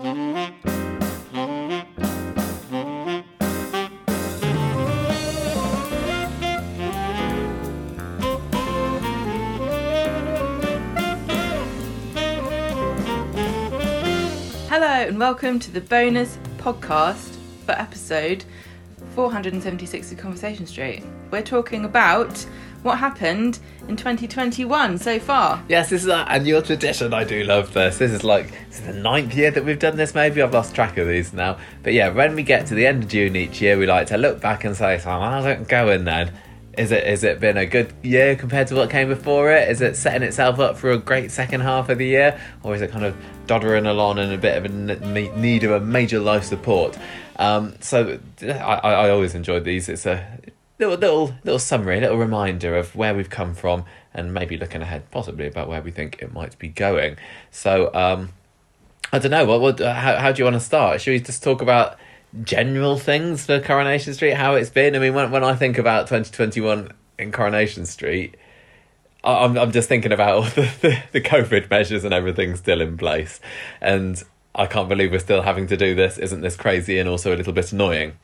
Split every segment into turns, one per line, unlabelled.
Hello and welcome to the bonus podcast for episode 476 of Conversation Street. We're talking about what happened in 2021 so far.
Yes, this is our annual tradition. I do love this. This is like this is the ninth year that we've done this. Maybe I've lost track of these now. But yeah, when we get to the end of June each year, we like to look back and say, "So how's it going then? Is it is it been a good year compared to what came before it? Is it setting itself up for a great second half of the year, or is it kind of doddering along and a bit of a need of a major life support?" Um, so I, I I always enjoyed these. It's a little little little summary, little reminder of where we've come from, and maybe looking ahead, possibly about where we think it might be going. So um, I don't know. What what how how do you want to start? Should we just talk about general things for Coronation Street? How it's been? I mean, when when I think about twenty twenty one in Coronation Street. I'm I'm just thinking about all the, the, the COVID measures and everything still in place, and I can't believe we're still having to do this. Isn't this crazy and also a little bit annoying?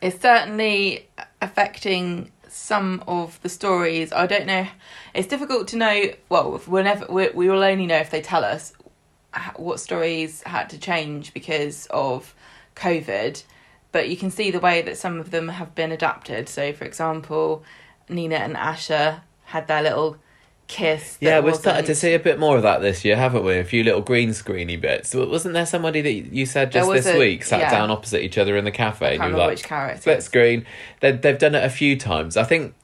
It's certainly affecting some of the stories. I don't know. It's difficult to know. Well, whenever we, we will only know if they tell us what stories had to change because of COVID. But you can see the way that some of them have been adapted. So, for example, Nina and Asha had their little kiss.
Yeah, we've started to see a bit more of that this year, haven't we? A few little green screeny bits. Wasn't there somebody that you said just this
a-
week sat
yeah.
down opposite each other in the cafe? and
Can't
like,
which character.
Split screen. They, they've done it a few times. I think.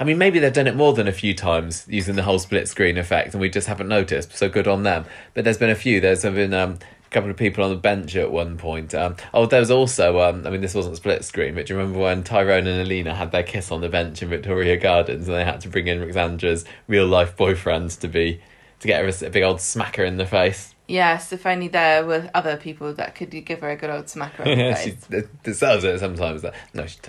I mean, maybe they've done it more than a few times using the whole split screen effect, and we just haven't noticed. So good on them. But there's been a few. There's been um, couple of people on the bench at one point. Um, oh, there was also. Um, I mean, this wasn't split screen, but do you remember when Tyrone and Alina had their kiss on the bench in Victoria Gardens, and they had to bring in Ruxandra's real life boyfriend to be to get her a, a big old smacker in the face.
Yes, if only there were other people that could give her a good old smacker
Yeah,
face.
she deserves it sometimes. No, she's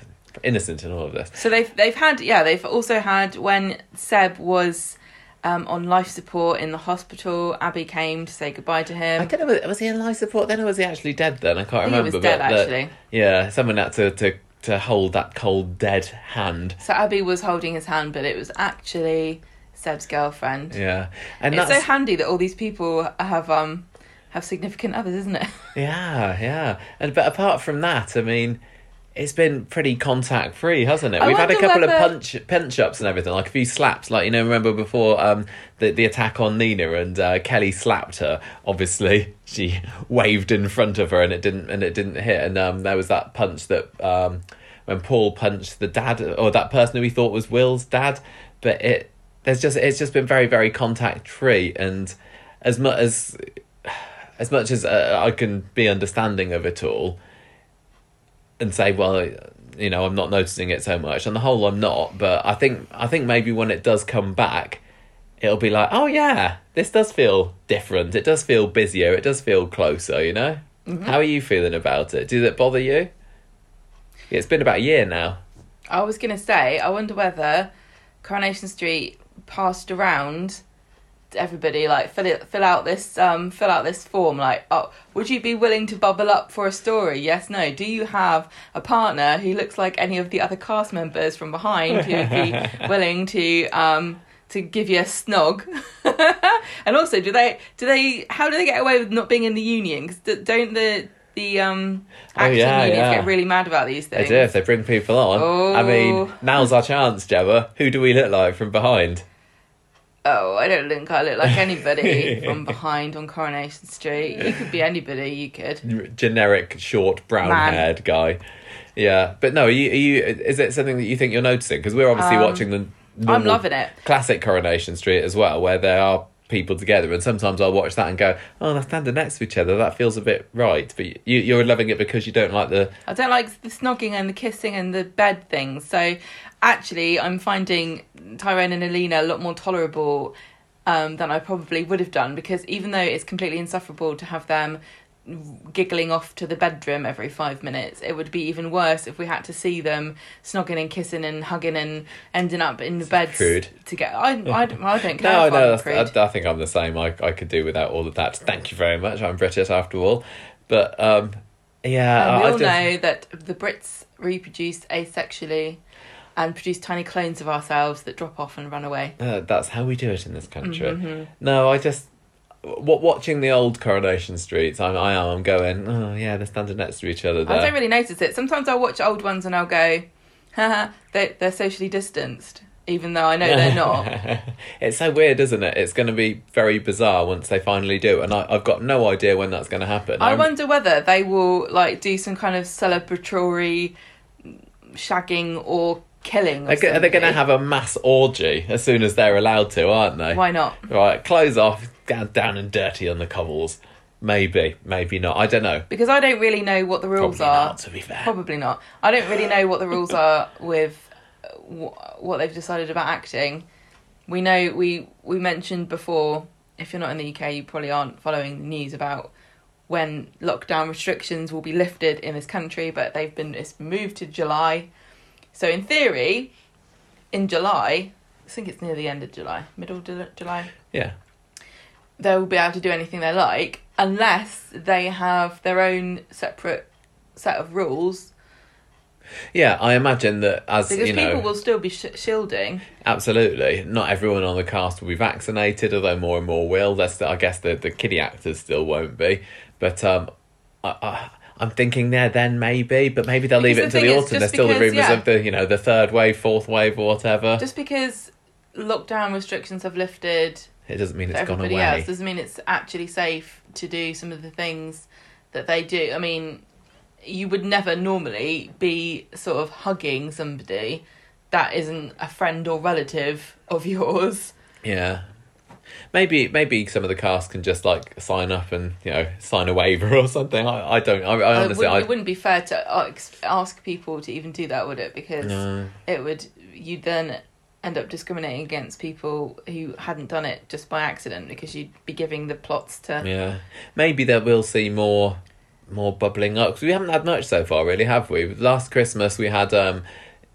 innocent in all of this.
So they've they've had yeah they've also had when Seb was um, on life support in the hospital. Abby came to say goodbye to
I
him.
don't know. Was he in life support then, or was he actually dead then? I can't
I think he
remember.
was dead,
but the-
actually.
yeah, someone had to, to to hold that cold dead hand.
So Abby was holding his hand, but it was actually Seb's girlfriend.
Yeah, and
It's
that's
so handy that all these people have um have significant others, isn't it?
yeah, yeah. And but apart from that, I mean. It's been pretty contact free, hasn't it?
I
We've had a couple of
whether-
punch pinch ups and everything, like a few slaps. Like you know, remember before um, the the attack on Nina and uh, Kelly slapped her. Obviously, she waved in front of her and it didn't and it didn't hit. And um, there was that punch that um, when Paul punched the dad or that person who he thought was Will's dad, but it there's just it's just been very very contact free and as much as as much as uh, I can be understanding of it all and say, well, you know, I'm not noticing it so much. On the whole, I'm not. But I think I think maybe when it does come back, it'll be like, oh yeah, this does feel different. It does feel busier. It does feel closer. You know. Mm-hmm. How are you feeling about it? Does it bother you? Yeah, it's been about a year now.
I was gonna say, I wonder whether Coronation Street passed around everybody like fill it, fill out this, um, fill out this form. Like, oh, would you be willing to bubble up for a story? Yes, no. Do you have a partner who looks like any of the other cast members from behind who would be willing to, um, to give you a snog? and also, do they, do they, how do they get away with not being in the union? Because don't the the um acting
Oh, yeah,
unions
yeah.
get really mad about these things.
They do if they bring people on. I mean,
Oh.
now's our chance, Gemma. Who do we look like from behind?
Oh, I don't think I look like anybody from behind on Coronation Street. You could be anybody, you could.
generic short brown haired guy. Yeah, but no, are you, are you is it something that you think you're noticing? Because we're obviously
Um,
watching the. I'm
loving it.
classic Coronation Street as well, where there are people together, and sometimes I'll watch that and go, "Oh, they're standing next to each other. That feels a bit right." But you, you're loving it because you don't like the
I don't like the snogging and the kissing and the bed things. So actually, I'm finding Tyrone and Alina a lot more tolerable um, than I probably would have done because even though it's completely insufferable to have them giggling off to the bedroom every five minutes, it would be even worse if we had to see them snogging and kissing and hugging and ending up in the beds
crude.
together. I, I, I don't care.
No, no. I, I think I'm the same. I, I could do without all of that. Thank you very much. I'm British after all. But um, yeah,
And we
I
all
just-
know that the Brits reproduce asexually and produce tiny clones of ourselves that drop off and run away.
Uh, that's how we do it in this country.
Mm-hmm.
No, I just w- watching the old Coronation Streets. I'm, I am. I'm going. Oh yeah, they're standing next to each other there.
I don't really notice it. Sometimes I'll watch old ones and I'll go, haha, they, they're socially distanced, even though I know they're not.
it's so weird, isn't it? It's going to be very bizarre once they finally do, and I, I've got no idea when that's going to happen.
I
I'm-
wonder whether they will like do some kind of celebratory shagging or killing.
They're, go- they're going to have a mass orgy as soon as they're allowed to, aren't they?
Why not?
Right, clothes off, down, down and dirty on the cobbles. Maybe, maybe not. I don't know.
Because I don't really know what the rules
Probably
are.
not, to be fair.
Probably not. I don't really know what the rules are with uh, wh- what they've decided about acting. We know we we mentioned before. If you're not in the UK, you probably aren't following the news about when lockdown restrictions will be lifted in this country. But they've been it's moved to July. So in theory, in July, I think it's near the end of July, middle Ju- July
Yeah.
they will be able to do anything they like unless they have their own separate set of rules
Yeah, I imagine that as
because
you know,
people will still be sh- shielding
absolutely, not everyone on the cast will be vaccinated, although more and more will. That's I guess the the kiddie actors still won't be, but um, I, I, I'm thinking there then maybe, but maybe they'll leave it
Because
until
the
the
thing is,
autumn. There's still the rumours
yeah.
of the you know the third wave, fourth wave, or whatever.
just because lockdown restrictions have lifted
it doesn't mean it's gone away.
else doesn't mean it's actually safe to do some of the things that they do i mean you would never normally be sort of hugging somebody that isn't a friend or relative of yours
Yeah. Maybe maybe some of the cast can just like sign up and you know sign a waiver or something. I, I don't. I, I
it,
honestly
wouldn't,
I
it wouldn't be fair to ask, people to even do that, would it? Because
no.
it would you'd then end up discriminating against people who hadn't done it just by accident because you'd be giving the plots to.
Yeah, maybe that we'll see more more bubbling up 'Cause we haven't had much so far, really, have we? Last Christmas we had um,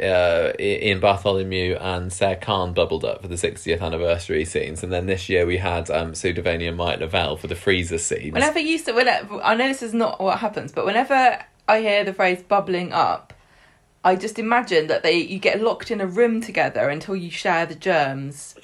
uh, I- Ian Bartholomew and Sarah Khan bubbled up for the 60th anniversary scenes, and then this year we had um, Sue Devaney and Mike Le Vell for the freezer scenes.
Whenever you say, whenever, I know this is not what happens, but whenever I hear the phrase "bubbling up," I just imagine that they you get locked in a room together until you share the germs.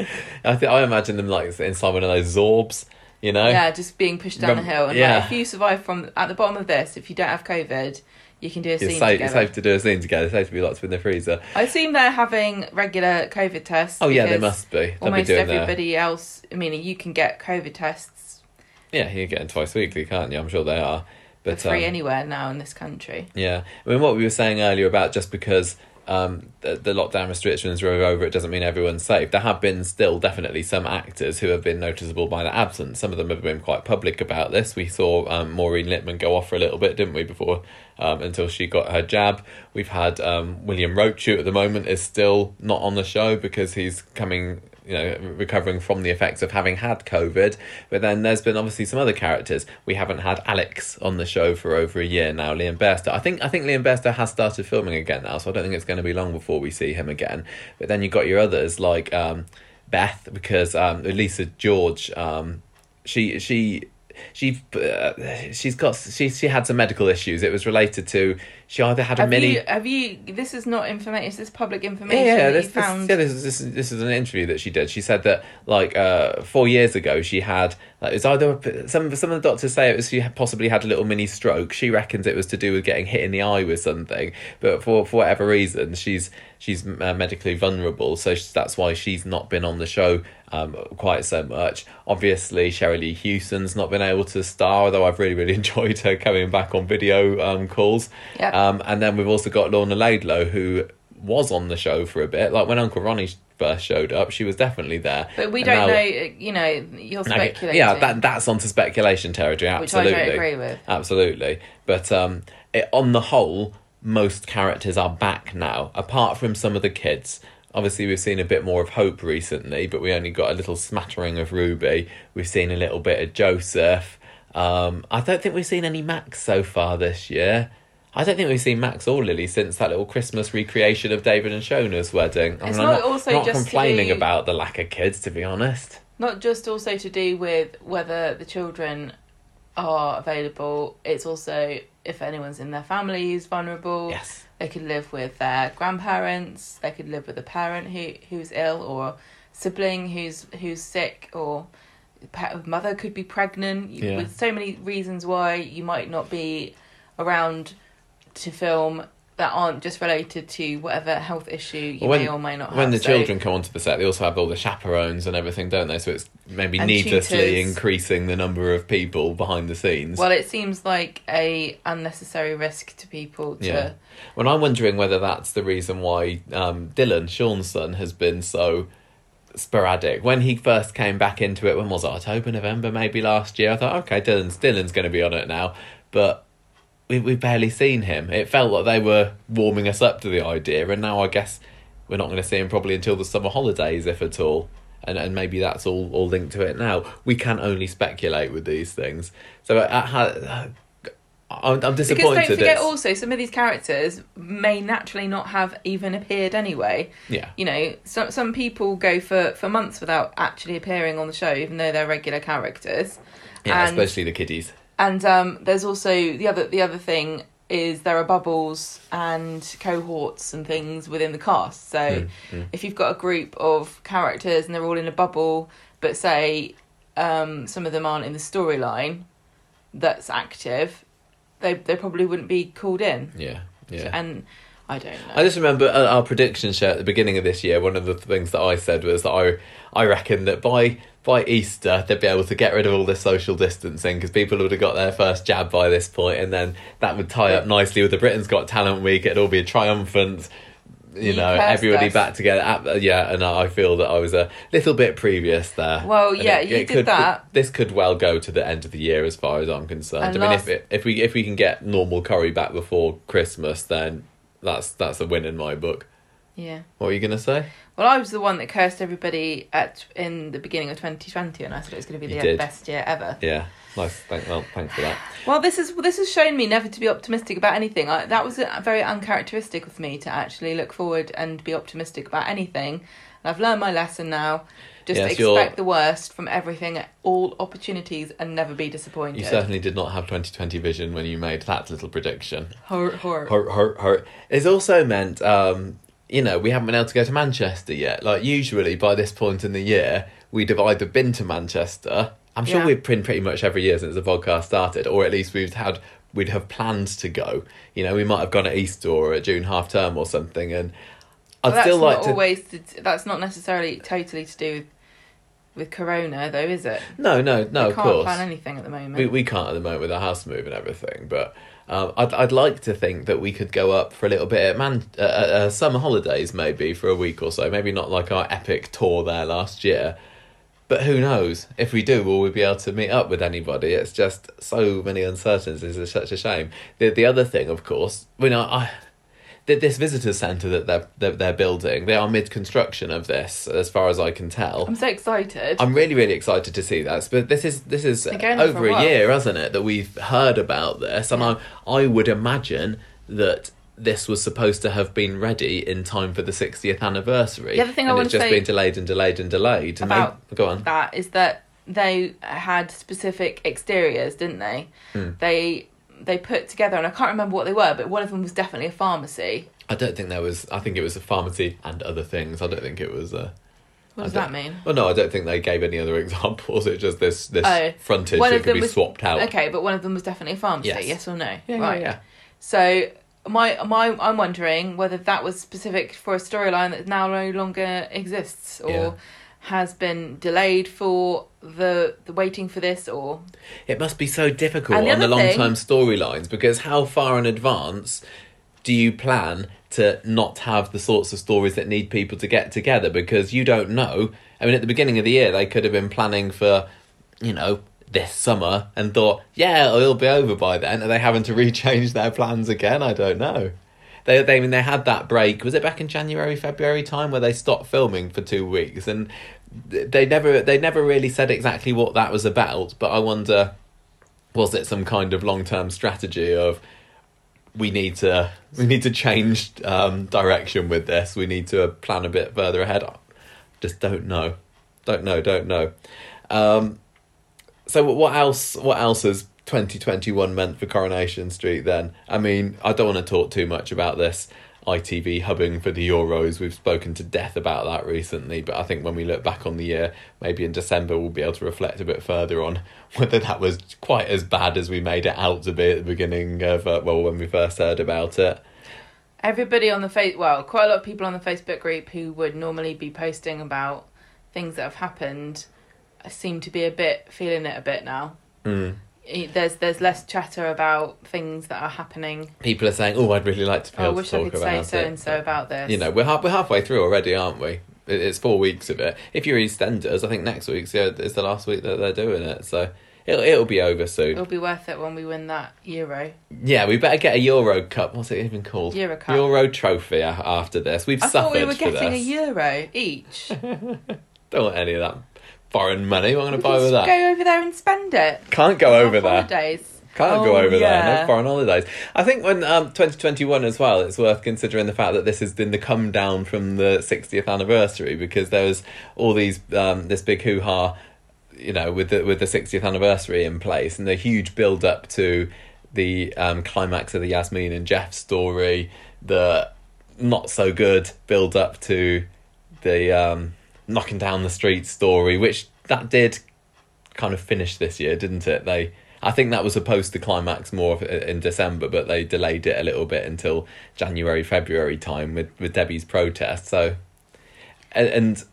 I think I imagine them like inside one of those Zorbs, you know.
Yeah, just being pushed down
Rem-
the hill. And
yeah.
like, if you survive from at the bottom of this, if you don't have COVID, you can do a
It's
scene
safe,
together.
it's safe to do a scene together. It's safe to be locked in the freezer.
I assume they're having regular COVID tests.
Oh yeah, they must be. They'll be
Almost
their
everybody else. I mean, you can get COVID tests
yeah. You're getting twice weekly, can't you? I'm sure they are.
for
But
free
um,
anywhere now in this country.
Yeah, I mean, what we were saying earlier about just because um, the, the lockdown restrictions are over, it doesn't mean everyone's safe. There have been still definitely some actors who have been noticeable by their absence. Some of them have been quite public about this. We saw um, Maureen Lipman go off for a little bit, didn't we, before um, until she got her jab. We've had um, William Roache, at the moment is still not on the show because he's coming you know, recovering from the effects of having had COVID. But then there's been obviously some other characters. We haven't had Alex on the show for over a year now. Liam Bairstow. I think I think Liam Bairstow has started filming again now, so I don't think it's going to be long before we see him again. But then you've got your others like um, Beth, because um, Lisa George, um, she she. She uh, she's got she she had some medical issues. It was related to she either had a
Have
mini
you? Have you? This is not information. Is this public information?
yeah, yeah, this,
you
this,
found?
yeah, this is this is this is an interview that she did. She said that like uh, four years ago she had like, it's either some some of the doctors say it was she possibly had a little mini stroke. She reckons it was to do with getting hit in the eye with something, but for for whatever reason she's she's uh, medically vulnerable, so that's why she's not been on the show um, quite so much. Obviously, Sherry Lee Houston's not been able to star, although I've really really enjoyed her coming back on video um, calls.
Yep.
Um, and then we've also got Lorna Laidlaw, who was on the show for a bit. Like when Uncle Ronnie first showed up, she was definitely there.
but we
And
don't
now-
know. You know, you're speculating.
Yeah, that that's onto speculation territory.
Absolutely, which I
Absolutely,
don't agree with.
Absolutely, but um, it, on the whole, most characters are back now, apart from some of the kids. Obviously, we've seen a bit more of Hope recently, but we only got a little smattering of Ruby. We've seen a little bit of Joseph. Um, I don't think we've seen any Max so far this year. I don't think we've seen Max or Lily since that little Christmas recreation of David and Shona's wedding. I
It's
mean,
not
I'm not,
just
complaining
do-
about the lack of kids, to be honest.
Not just also to do with whether the children are available. It's also if anyone's in their family who's vulnerable.
Yes.
They could live with their grandparents. They could live with a parent who who's ill or sibling who's who's sick or mother could be pregnant.
Yeah.
With so many reasons why you might not be around to film that aren't just related to whatever health issue you
Well,
may or may not have.
When the
So-
children come onto the set, they also have all the chaperones and everything, don't they? So it's maybe
And
needlessly
tutors.
increasing the number of people behind the scenes.
Well, it seems like a unnecessary risk to people to.
Yeah. Well, I'm wondering whether that's the reason why um, Dylan, Sean's son, has been so sporadic. When he first came back into it, when was it? October, November, maybe last year. I thought, okay, Dylan's Dylan's going to be on it now, but we we've barely seen him. It felt like they were warming us up to the idea, and now I guess we're not going to see him probably until the summer holidays, if at all. And and maybe that's all all linked to it now. We can only speculate with these things. So uh, uh, I'm, I'm
Because
disappointed.
don't forget,
it's-
also some of these characters may naturally not have even appeared anyway.
yeah.
You know, some some people go for for months without actually appearing on the show, even though they're regular characters.
Yeah,
and,
especially the kiddies.
And um, there's also the other the other thing is there are bubbles and cohorts and things within the cast. So
Mm, mm.
if you've got a group of characters and they're all in a bubble, but say um, some of them aren't in the storyline that's active, they they probably wouldn't be called in.
Yeah, yeah.
And I don't know.
I just remember at our prediction show at the beginning of this year. One of the things that I said was that I I reckon that by by Easter they'd be able to get rid of all this social distancing because people would have got their first jab by this point, and then that would tie up nicely with the Britain's Got Talent week. It'd all be a triumphant. You
You
know, everybody
us.
back together. Uh, Yeah, and I feel that I was a little bit previous there.
Well,
And
yeah, you did
could,
that.
This could well go to the end of the year, as far as I'm concerned.
And
I mean,
last-
if it, if we if we can get normal Corrie back before Christmas, then that's that's a win in my book.
Yeah.
What were you gonna say?
Well, I was the one that cursed everybody at in the beginning of 2020, and I said it was going to be
You
the
did.
best year ever.
Yeah, nice. Thank, well, thanks for that.
Well, this is this has shown me never to be optimistic about anything. I, that was very uncharacteristic of me to actually look forward and be optimistic about anything. And I've learned my lesson now. Just
Yes,
expect the worst from everything, all opportunities, and never be disappointed.
You certainly did not have 2020 vision when you made that little prediction.
Horror, horror.
Hurt, hurt. It's also meant, um, you know, we haven't been able to go to Manchester yet. Like, usually by this point in the year, we'd have either been to Manchester. I'm sure
Yeah.
we've been pretty much every year since the podcast started, or at least we've had, we'd have planned to go. You know, we might have gone at Easter or at June half term or something. And I'd
Well,
still like to.
always. To, that's not necessarily totally to do with, with Corona, though, is it?
No, no, no,
we
of
can't
course.
plan anything at the moment.
We we can't at the moment with our house move and everything, but um, I'd I'd like to think that we could go up for a little bit at man uh, uh, uh, summer holidays maybe for a week or so. Maybe not like our epic tour there last year, but who knows? If we do, will we be able to meet up with anybody? It's just so many uncertainties. It's such a shame. The the other thing, of course, we know I. th- This visitor centre that they're, that they're building, they are mid construction of this, as far as I can tell.
I'm so excited.
I'm really, really excited to see that. But this is this is
They're going on for
over
a
a year, hasn't it, that we've heard about this, and I I would imagine that this was supposed to have been ready in time for the 60th anniversary.
The other thing I
and
wanna
it's just
say
been delayed and delayed and delayed. And
about
they, go on.
that is that they had specific exteriors, didn't they?
Hmm.
They they put together, and I can't remember what they were, but one of them was definitely a pharmacy.
I don't think there was. I think it was a pharmacy and other things. I don't think it was. A,
What does that mean?
Well, no, I don't think they gave any other examples. It's just this this
Oh,
frontage that could be
was-
swapped out.
Okay, but one of them was definitely a pharmacy.
Yes.
Yes, or no?
Yeah,
right.
yeah, yeah.
So my my I'm wondering whether that was specific for a storyline that now no longer exists or
Yeah.
Has been delayed for the the waiting for this or
It must be so difficult
the
on the long term storylines because how far in advance do you plan to not have the sorts of stories that need people to get together? Because you don't know. I mean, at the beginning of the year, they could have been planning for, you know, this summer and thought, yeah, it'll be over by then. Are they having to rechange their plans again? I don't know. They, they, I mean, they had that break. Was it back in January, February time where they stopped filming for two weeks, and they never, they never really said exactly what that was about. But I wonder, was it some kind of long term strategy of we need to we need to change um, direction with this. We need to plan a bit further ahead. Just don't know, don't know, don't know. Um, so what else? What else has 2021 meant for Coronation Street then. I mean, I don't want to talk too much about this ITV hubbing for the Euros. We've spoken to death about that recently, but I think when we look back on the year, maybe in December, we'll be able to reflect a bit further on whether that was quite as bad as we made it out to be at the beginning of, uh, well, when we first heard about it.
Everybody on the face, well, quite a lot of people on the Facebook group who would normally be posting about things that have happened, seem to be a bit feeling it a bit now.
Mm.
There's there's less chatter about things that are happening.
People are saying, "Oh, I'd really like to be
Oh, I
able to
wish I
talk
could say so
it."
and so about this.
You know, we're half, we're halfway through already, aren't we? It's four weeks of it. If you're EastEnders, I think next week's yeah, is the last week that they're doing it, so it'll it'll be over soon.
it'll be worth it when we win that Euro.
Yeah, we better get a Euro Cup. What's it even called?
Euro Cup.
Euro Trophy after this. We've
I
suffered
thought we were getting a. Euro each.
Don't want any of that foreign money. What am I going to buy with that?
Go over there and spend it.
Can't go over there.
Holidays.
Can't
Oh,
go over there. No foreign holidays. I think when um, 2021 as well, it's worth considering the fact that this has been the come down from the 60th anniversary because there was all these um, this big hoo ha, you know, with the with the 60th anniversary in place and the huge build up to the um, climax of the Yasmeen and Geoff story, the not so good build up to the um, knocking down the street story, which that did kind of finish this year, didn't it? They, I think that was supposed to climax more in December, but they delayed it a little bit until January, February time with with Debbie's protest. So, and, and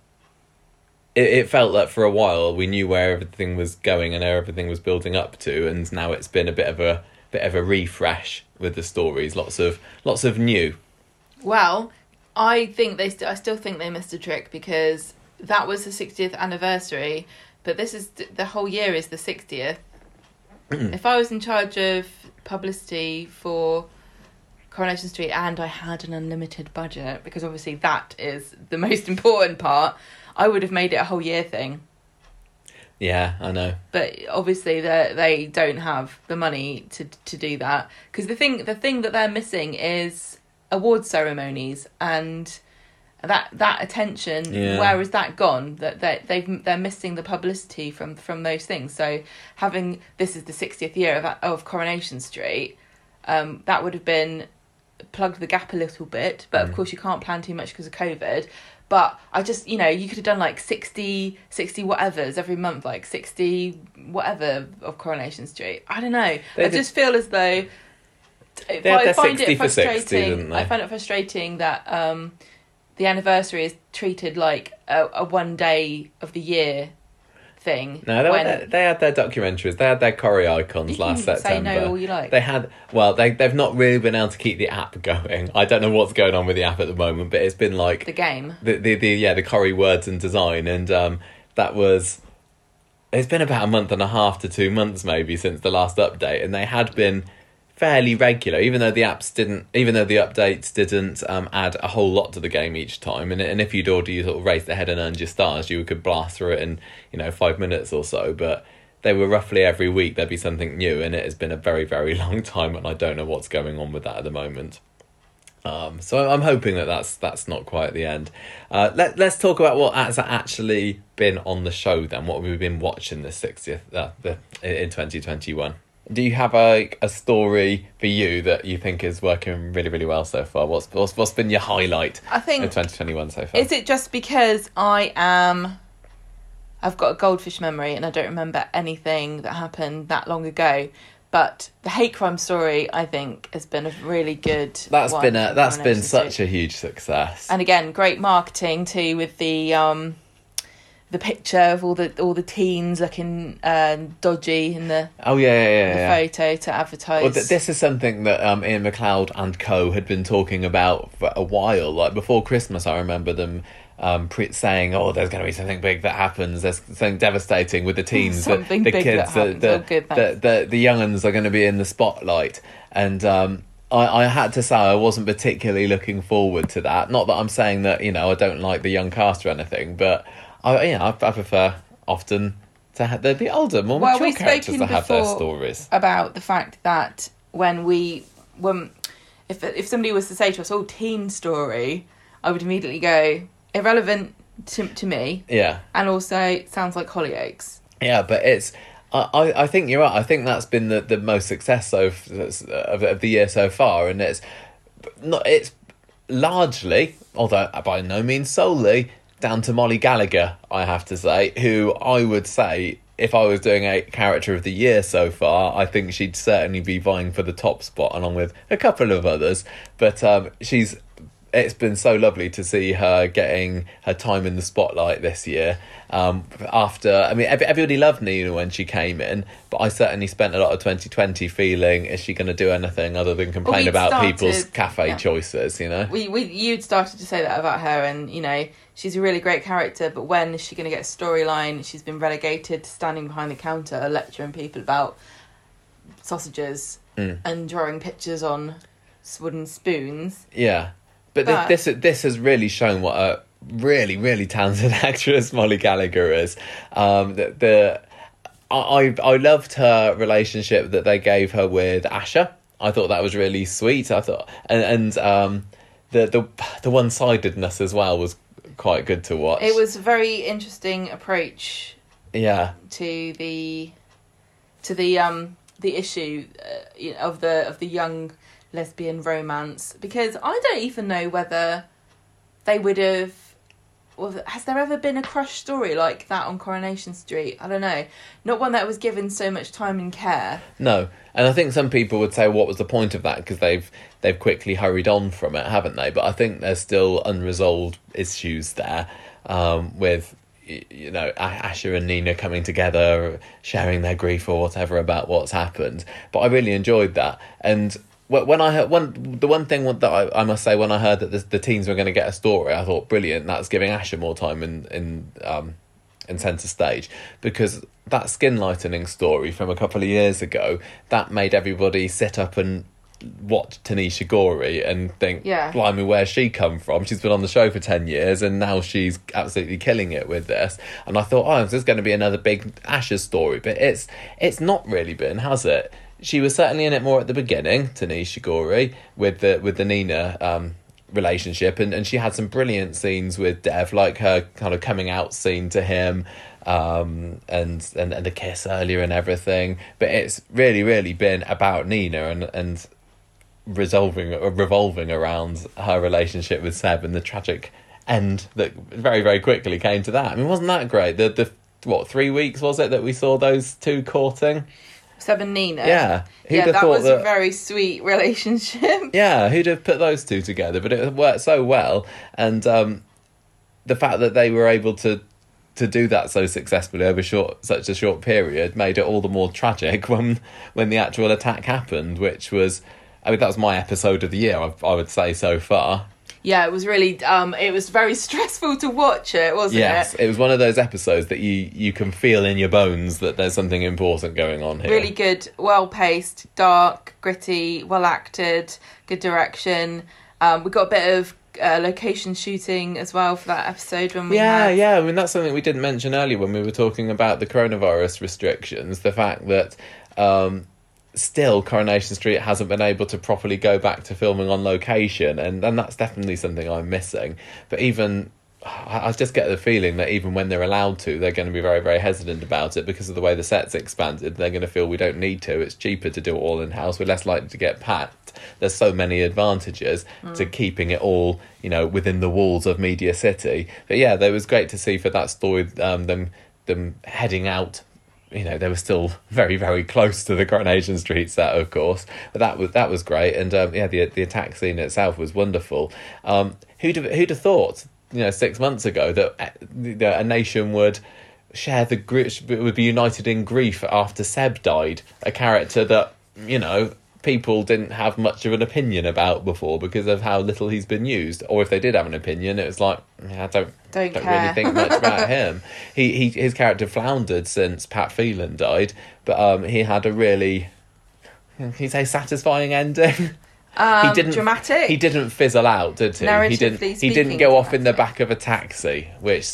it, it felt that for a while we knew where everything was going and where everything was building up to, and now it's been a bit of a bit of a refresh with the stories. Lots of lots of new.
Well, I think they. St- I still think they missed a trick because that was the 60th anniversary, but this is the whole year is the 60th. Mm. if I was in charge of publicity for Coronation Street and I had an unlimited budget, because obviously that is the most important part, I would have made it a whole year thing.
Yeah, I know.
but obviously they they don't have the money to to do that because the thing the thing that they're missing is award ceremonies and that that attention
Yeah.
where is that gone? That they they've they're missing the publicity from from those things. So having this is the 60th year of of Coronation Street um that would have been plugged the gap a little bit but of
Mm.
course you can't plan too much because of covid. But i just you know you could have done like 60 60 whatevers every month like 60 whatever of coronation street. I don't know.
They
i
did-
just feel as though
They 60 for 60,
frustrating i find it frustrating that um the anniversary is treated like a, a one day of the year thing
No, they,
when
they, they had their documentaries. They had their Corrie icons last September.
say no all you like
They had well, they they've not really been able to keep the app going. I don't know what's going on with the app at the moment, but it's been like
the game
the the, the yeah the Corrie words and design, and um, that was. It's been about a month and a half to two months maybe since the last update, and they had been fairly regular, even though the apps didn't, even though the updates didn't um, add a whole lot to the game each time. And and if you'd already sort of raised ahead and earned your stars, you could blast through it in you know five minutes or so. But they were roughly every week there'd be something new, and it has been a very very long time, and I don't know what's going on with that at the moment. Um, so I'm hoping that that's that's not quite the end. Uh, let Let's talk about what has actually been on the show. Then, what we've been watching this sixtieth uh, the in twenty twenty one? Do you have a a story for you that you think is working really really well so far? What's what's, what's been your highlight
i
in
think
twenty twenty one so far?
Is it just because I am. I've got a goldfish memory and I don't remember anything that happened that long ago. But the hate crime story, I think, has been a really good.
That's been a that's been such a huge success.
And again, great marketing too with the um, the picture of all the all the teens looking uh, dodgy in the,
oh yeah yeah yeah.
the
yeah.
photo to advertise.
Well, th- this is something that um, Iain MacLeod and co had been talking about for a while. Like before Christmas, I remember them um, pre- saying, "Oh, there's going to be something big that happens. There's something devastating with the teens, the-
Something
the
big
kids,
that
the, the,
Oh, good,
the, the the young uns are going to be in the spotlight." And um, I, I had to say I wasn't particularly looking forward to that. Not that I'm saying that you know I don't like the young cast or anything, but I you know I, I prefer often to have the, the older, more
Well,
mature characters that have their stories.
about the fact that when we when if if somebody was to say to us, "Oh, teen story," I would immediately go irrelevant to to me,
Yeah.
and also sounds like Hollyoaks.
Yeah, but it's. I, I, I, I think you're right. I think that's been the, the most success so of, of the year so far, and it's not it's largely, although by no means solely, down to Molly Gallagher. I have to say, who I would say if I was doing a character of the year so far, I think she'd certainly be vying for the top spot along with a couple of others. But um, she's it's been so lovely to see her getting her time in the spotlight this year. Um, after, I mean, everybody loved Nina when she came in, but I certainly spent a lot of 2020 feeling, is she going to do anything other than complain
we'd
about
started-
people's cafe
yeah.
choices, you know?
we, we you'd started to say that about her and you know she's a really great character but when is she going to get a storyline she's been relegated to standing behind the counter lecturing people about sausages
Mm.
and drawing pictures on wooden spoons
Yeah, but,
But-
this this has really shown what a really really talented actress Molly Gallagher is. Um, the, the I I I loved her relationship that they gave her with Asha. I thought that was really sweet. I thought and and um, the the the one sidedness as well was quite good to watch.
it was a very interesting approach
yeah
to the to the um the issue uh, of the of the young lesbian romance because I don't even know whether they would have. Well, has there ever been a crush story like that on Coronation Street? I don't know. Not one that was given so much time and care.
No, and I think some people would say, "What was the point of that?" Because they've they've quickly hurried on from it, haven't they? But I think there's still unresolved issues there um, with you know Asha and Nina coming together, sharing their grief or whatever about what's happened. But I really enjoyed that, and when I heard one, the one thing that I, I must say when I heard that the, the teens were going to get a story, I thought brilliant. That's giving Asha more time in in um, in centre stage because that skin lightening story from a couple of years ago that made everybody sit up and watch Tanisha Gorey and think,
Yeah.
blimey, where's she come from? She's been on the show for 10 years and now she's absolutely killing it with this. And I thought, oh, this is going to be another big Asha's story. But it's it's not really been, has it? She was certainly in it more at the beginning, Tanisha Gorey, with the, with the Nina um, relationship. And, and she had some brilliant scenes with Dev, like her kind of coming out scene to him um, and, and and the kiss earlier and everything. But it's really, really been about Nina and and resolving revolving around her relationship with Seb and the tragic end that very very quickly came to that. I mean, wasn't that great? The the what three weeks was it that we saw those two courting?
Seb and Nina.
Yeah, Who'd
yeah, that was a very sweet relationship.
Yeah, who'd have put those two together? But it worked so well, and um, the fact that they were able to to do that so successfully over short such a short period made it all the more tragic when when the actual attack happened, which was. I mean, that was my episode of the year. I, I would say so far.
Yeah, it was really um it was very stressful to watch it, wasn't
Yes,
it?
it was one of those episodes that you you can feel in your bones that there's something important going on here.
Really good, well paced, dark, gritty, well acted, good direction. Um, we got a bit of uh, location shooting as well for that episode when we
Yeah,
had-
yeah. I mean, that's something we didn't mention earlier when we were talking about the coronavirus restrictions. The fact that um, still Coronation Street hasn't been able to properly go back to filming on location, and, and that's definitely something I'm missing. But even. I just get the feeling that even when they're allowed to, they're going to be very, very hesitant about it because of the way the set's expanded. They're going to feel we don't need to. It's cheaper to do it all in house. We're less likely to get packed. There's so many advantages to keeping it all, you know, within the walls of Media City. But yeah, it was great to see for that story um, them them heading out. You know, they were still very, very close to the Coronation Street set, of course. But that was that was great, and um, yeah, the the attack scene itself was wonderful. Um, who'd have, who'd have thought? You know, six months ago that uh, a nation would share the would be united in grief after Seb died, a character that you know people didn't have much of an opinion about before because of how little he's been used, or if they did have an opinion, it was like yeah, I don't
Don't
don't really think much about him. He he his character floundered since Pat Phelan died, but um he had a really can you say satisfying ending.
Um,
he didn't
dramatic.
He didn't fizzle out, did he? He didn't. He didn't go off in the back of a taxi, which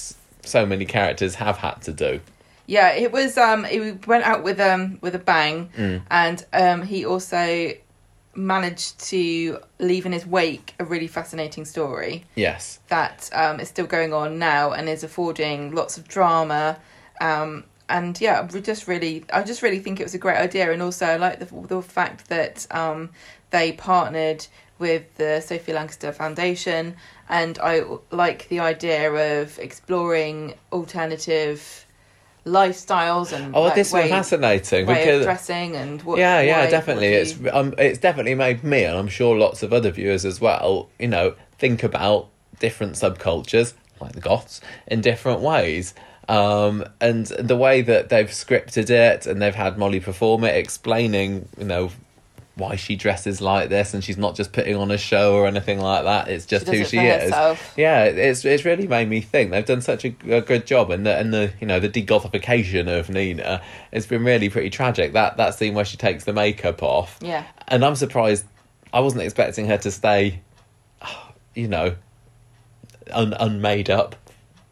so many characters have had to do.
Yeah, it was. Um, it went out with um with a bang,
Mm.
and um, he also managed to leave in his wake a really fascinating story
Yes.
that um is still going on now and is affording lots of drama, um, and yeah, we just really, I just really think it was a great idea, and also I like the the fact that um, they partnered with the Sophie Lancaster Foundation, and I like the idea of exploring alternative lifestyles and
Oh,
like,
this
way,
is fascinating
way
because
dressing and what.
yeah, yeah,
why-
definitely.
what
It's um, it's definitely made me, and I'm sure lots of other viewers as well. You know, think about different subcultures like the Goths in different ways. Um, and the way that they've scripted it, and they've had Molly perform it, explaining, you know, why she dresses like this, and she's not just putting on a show or anything like that. It's just
does
who
it
she is.
herself.
Yeah, it's it's really made me think. They've done such a, a good job, and the and the you know the degothification of Nina has been really pretty tragic. That that scene where she takes the makeup off,
Yeah.
and I'm surprised. I wasn't expecting her to stay, you know, un, unmade up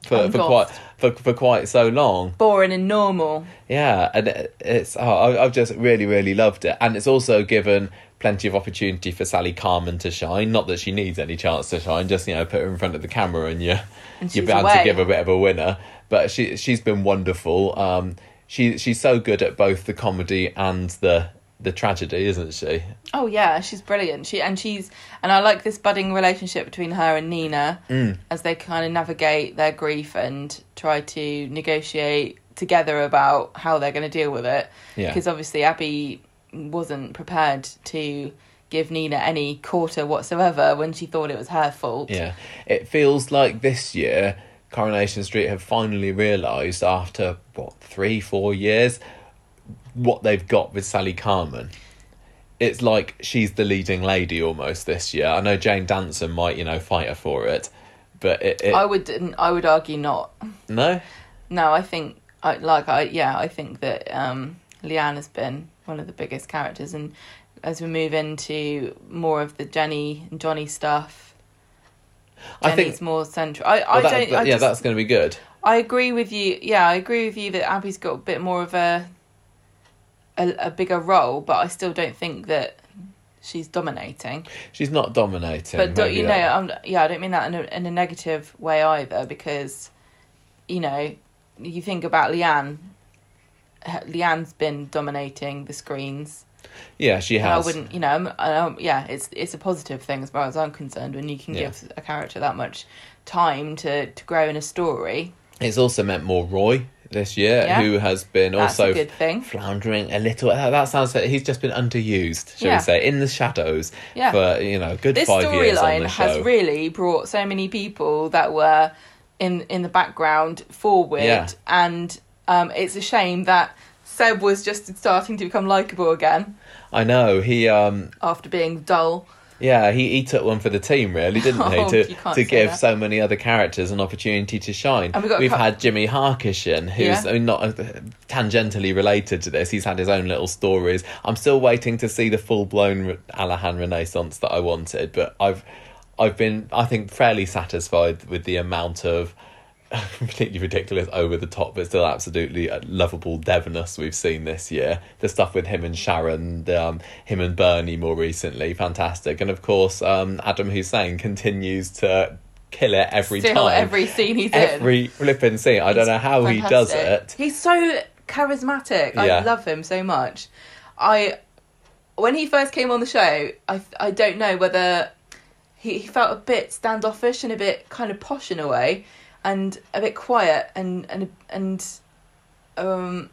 for for quite for for quite so long.
boring and normal.
Yeah, and it, it's oh, I, I've just really really loved it, and it's also given plenty of opportunity for Sally Carman to shine. Not that she needs any chance to shine, just you know put her in front of the camera and you
And
you're bound
away.
to give a bit of a winner. But she she's been wonderful. Um, she she's so good at both the comedy and the the tragedy, isn't she?
Oh yeah, she's brilliant. She and she's and I like this budding relationship between her and Nina
Mm.
as they kind of navigate their grief and try to negotiate together about how they're going to deal with it.
Yeah.
Because obviously Abby wasn't prepared to give Nina any quarter whatsoever when she thought it was her fault.
Yeah, it feels like this year Coronation Street have finally realised after what three, four years what they've got with Sally Carman. It's like she's the leading lady almost this year. I know Jane Danson might, you know, fight her for it, but it, it
I would I would argue not.
no,
No, I think I like I yeah, I think that um Leanne has been one of the biggest characters and as we move into more of the Jenny and Johnny stuff,
I
Jenny's
think
more central. I, I
well, that-
don't
that-
I
yeah,
just,
that's going to be good.
I agree with you. Yeah, I agree with you that Abby's got a bit more of a a, a bigger role, but I still don't think that she's dominating.
She's not dominating,
But don't you know? I'm, yeah, I don't mean that in a, in a negative way either, because you know, you think about Leanne. Leanne's been dominating the screens.
yeah, she
And I wouldn't, you know, um, yeah, it's it's a positive thing as far as I'm concerned when you can
Yeah.
give a character that much time to to grow in a story.
It's also meant more Roy this year,
Yeah.
who has been
That's
also
a good thing.
floundering a little. That sounds like he's just been underused, shall
Yeah.
we say, in the shadows
Yeah.
for you know a good
This
five years on
storyline
the
has really brought so many people that were in in the background forward, and um, it's a shame that Seb was just starting to become likable again
I know he, um,
after being dull.
Yeah, he, he took one for the team, really, didn't
Oh,
he?
you
To to give
that.
so many other characters an opportunity to shine.
And we got
We've
cou-
had Jimmy Harkishin, who's
Yeah.
I mean, not uh, tangentially related to this. He's had his own little stories. I'm still waiting to see the full blown Alahan Renaissance that I wanted, but I've I've been I think fairly satisfied with the amount of completely ridiculous, over the top, but still absolutely uh, lovable Devonus we've seen this year. The stuff with him and Sharon, um, him and Bernie more recently, fantastic. And of course, um, Adam Hussain continues to kill it every
Still,
time.
every scene he's in.
Every flipping scene. I don't know how he does it.
He's so charismatic. I
Yeah.
love him so much. I when he first came on the show, I I don't know whether he, he felt a bit standoffish and a bit kind of posh in a way, and a bit quiet and and and um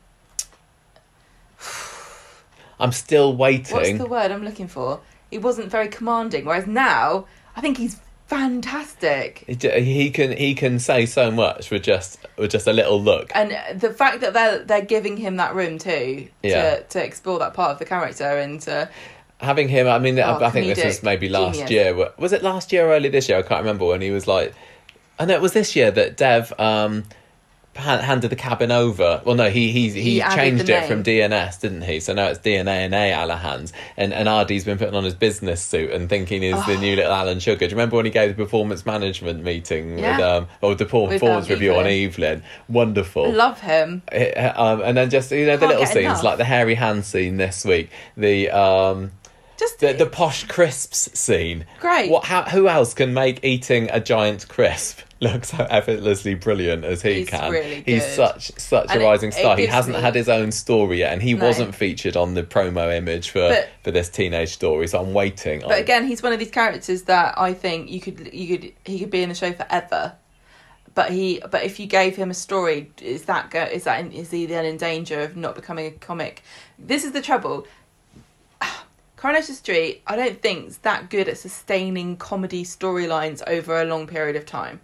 I'm still waiting.
what's the word I'm looking for? He wasn't very commanding. Whereas now, I think he's fantastic.
He can he can say so much with just with just a little look.
and the fact that they're they're giving him that room too
Yeah.
to to explore that part of the character and to
having him i mean
Oh,
I, I think this was maybe last
genius.
year was it last year or early this year i can't remember when he was like i know it was this year that dev um handed the cabin over well no he he, he,
He
changed it from dns didn't he so now it's dna and a Alahans and and Aadi's been putting on his business suit and thinking he's the new little alan sugar do you remember when he gave the performance management meeting with
Yeah.
um or the performance
With, um,
review on
Evelyn.
evelyn wonderful
love him
it, um, and then just you know the
Can't
little scenes
enough.
like the hairy hand scene this week the um
Just
the, the posh crisps scene.
Great.
What? How, who else can make eating a giant crisp look so effortlessly brilliant as he
He's
can?
really
He's such such
And
a rising
it
star. He hasn't
me-
had his own story yet, and he
No.
wasn't featured on the promo image for
But-
for this teenage story. So I'm waiting.
But again, he's one of these characters that I think you could you could he could be in the show forever. But he but if you gave him a story, is that go is that is he then in danger of not becoming a comic? This is the trouble. Coronation Street, I don't think is that good at sustaining comedy storylines over a long period of time.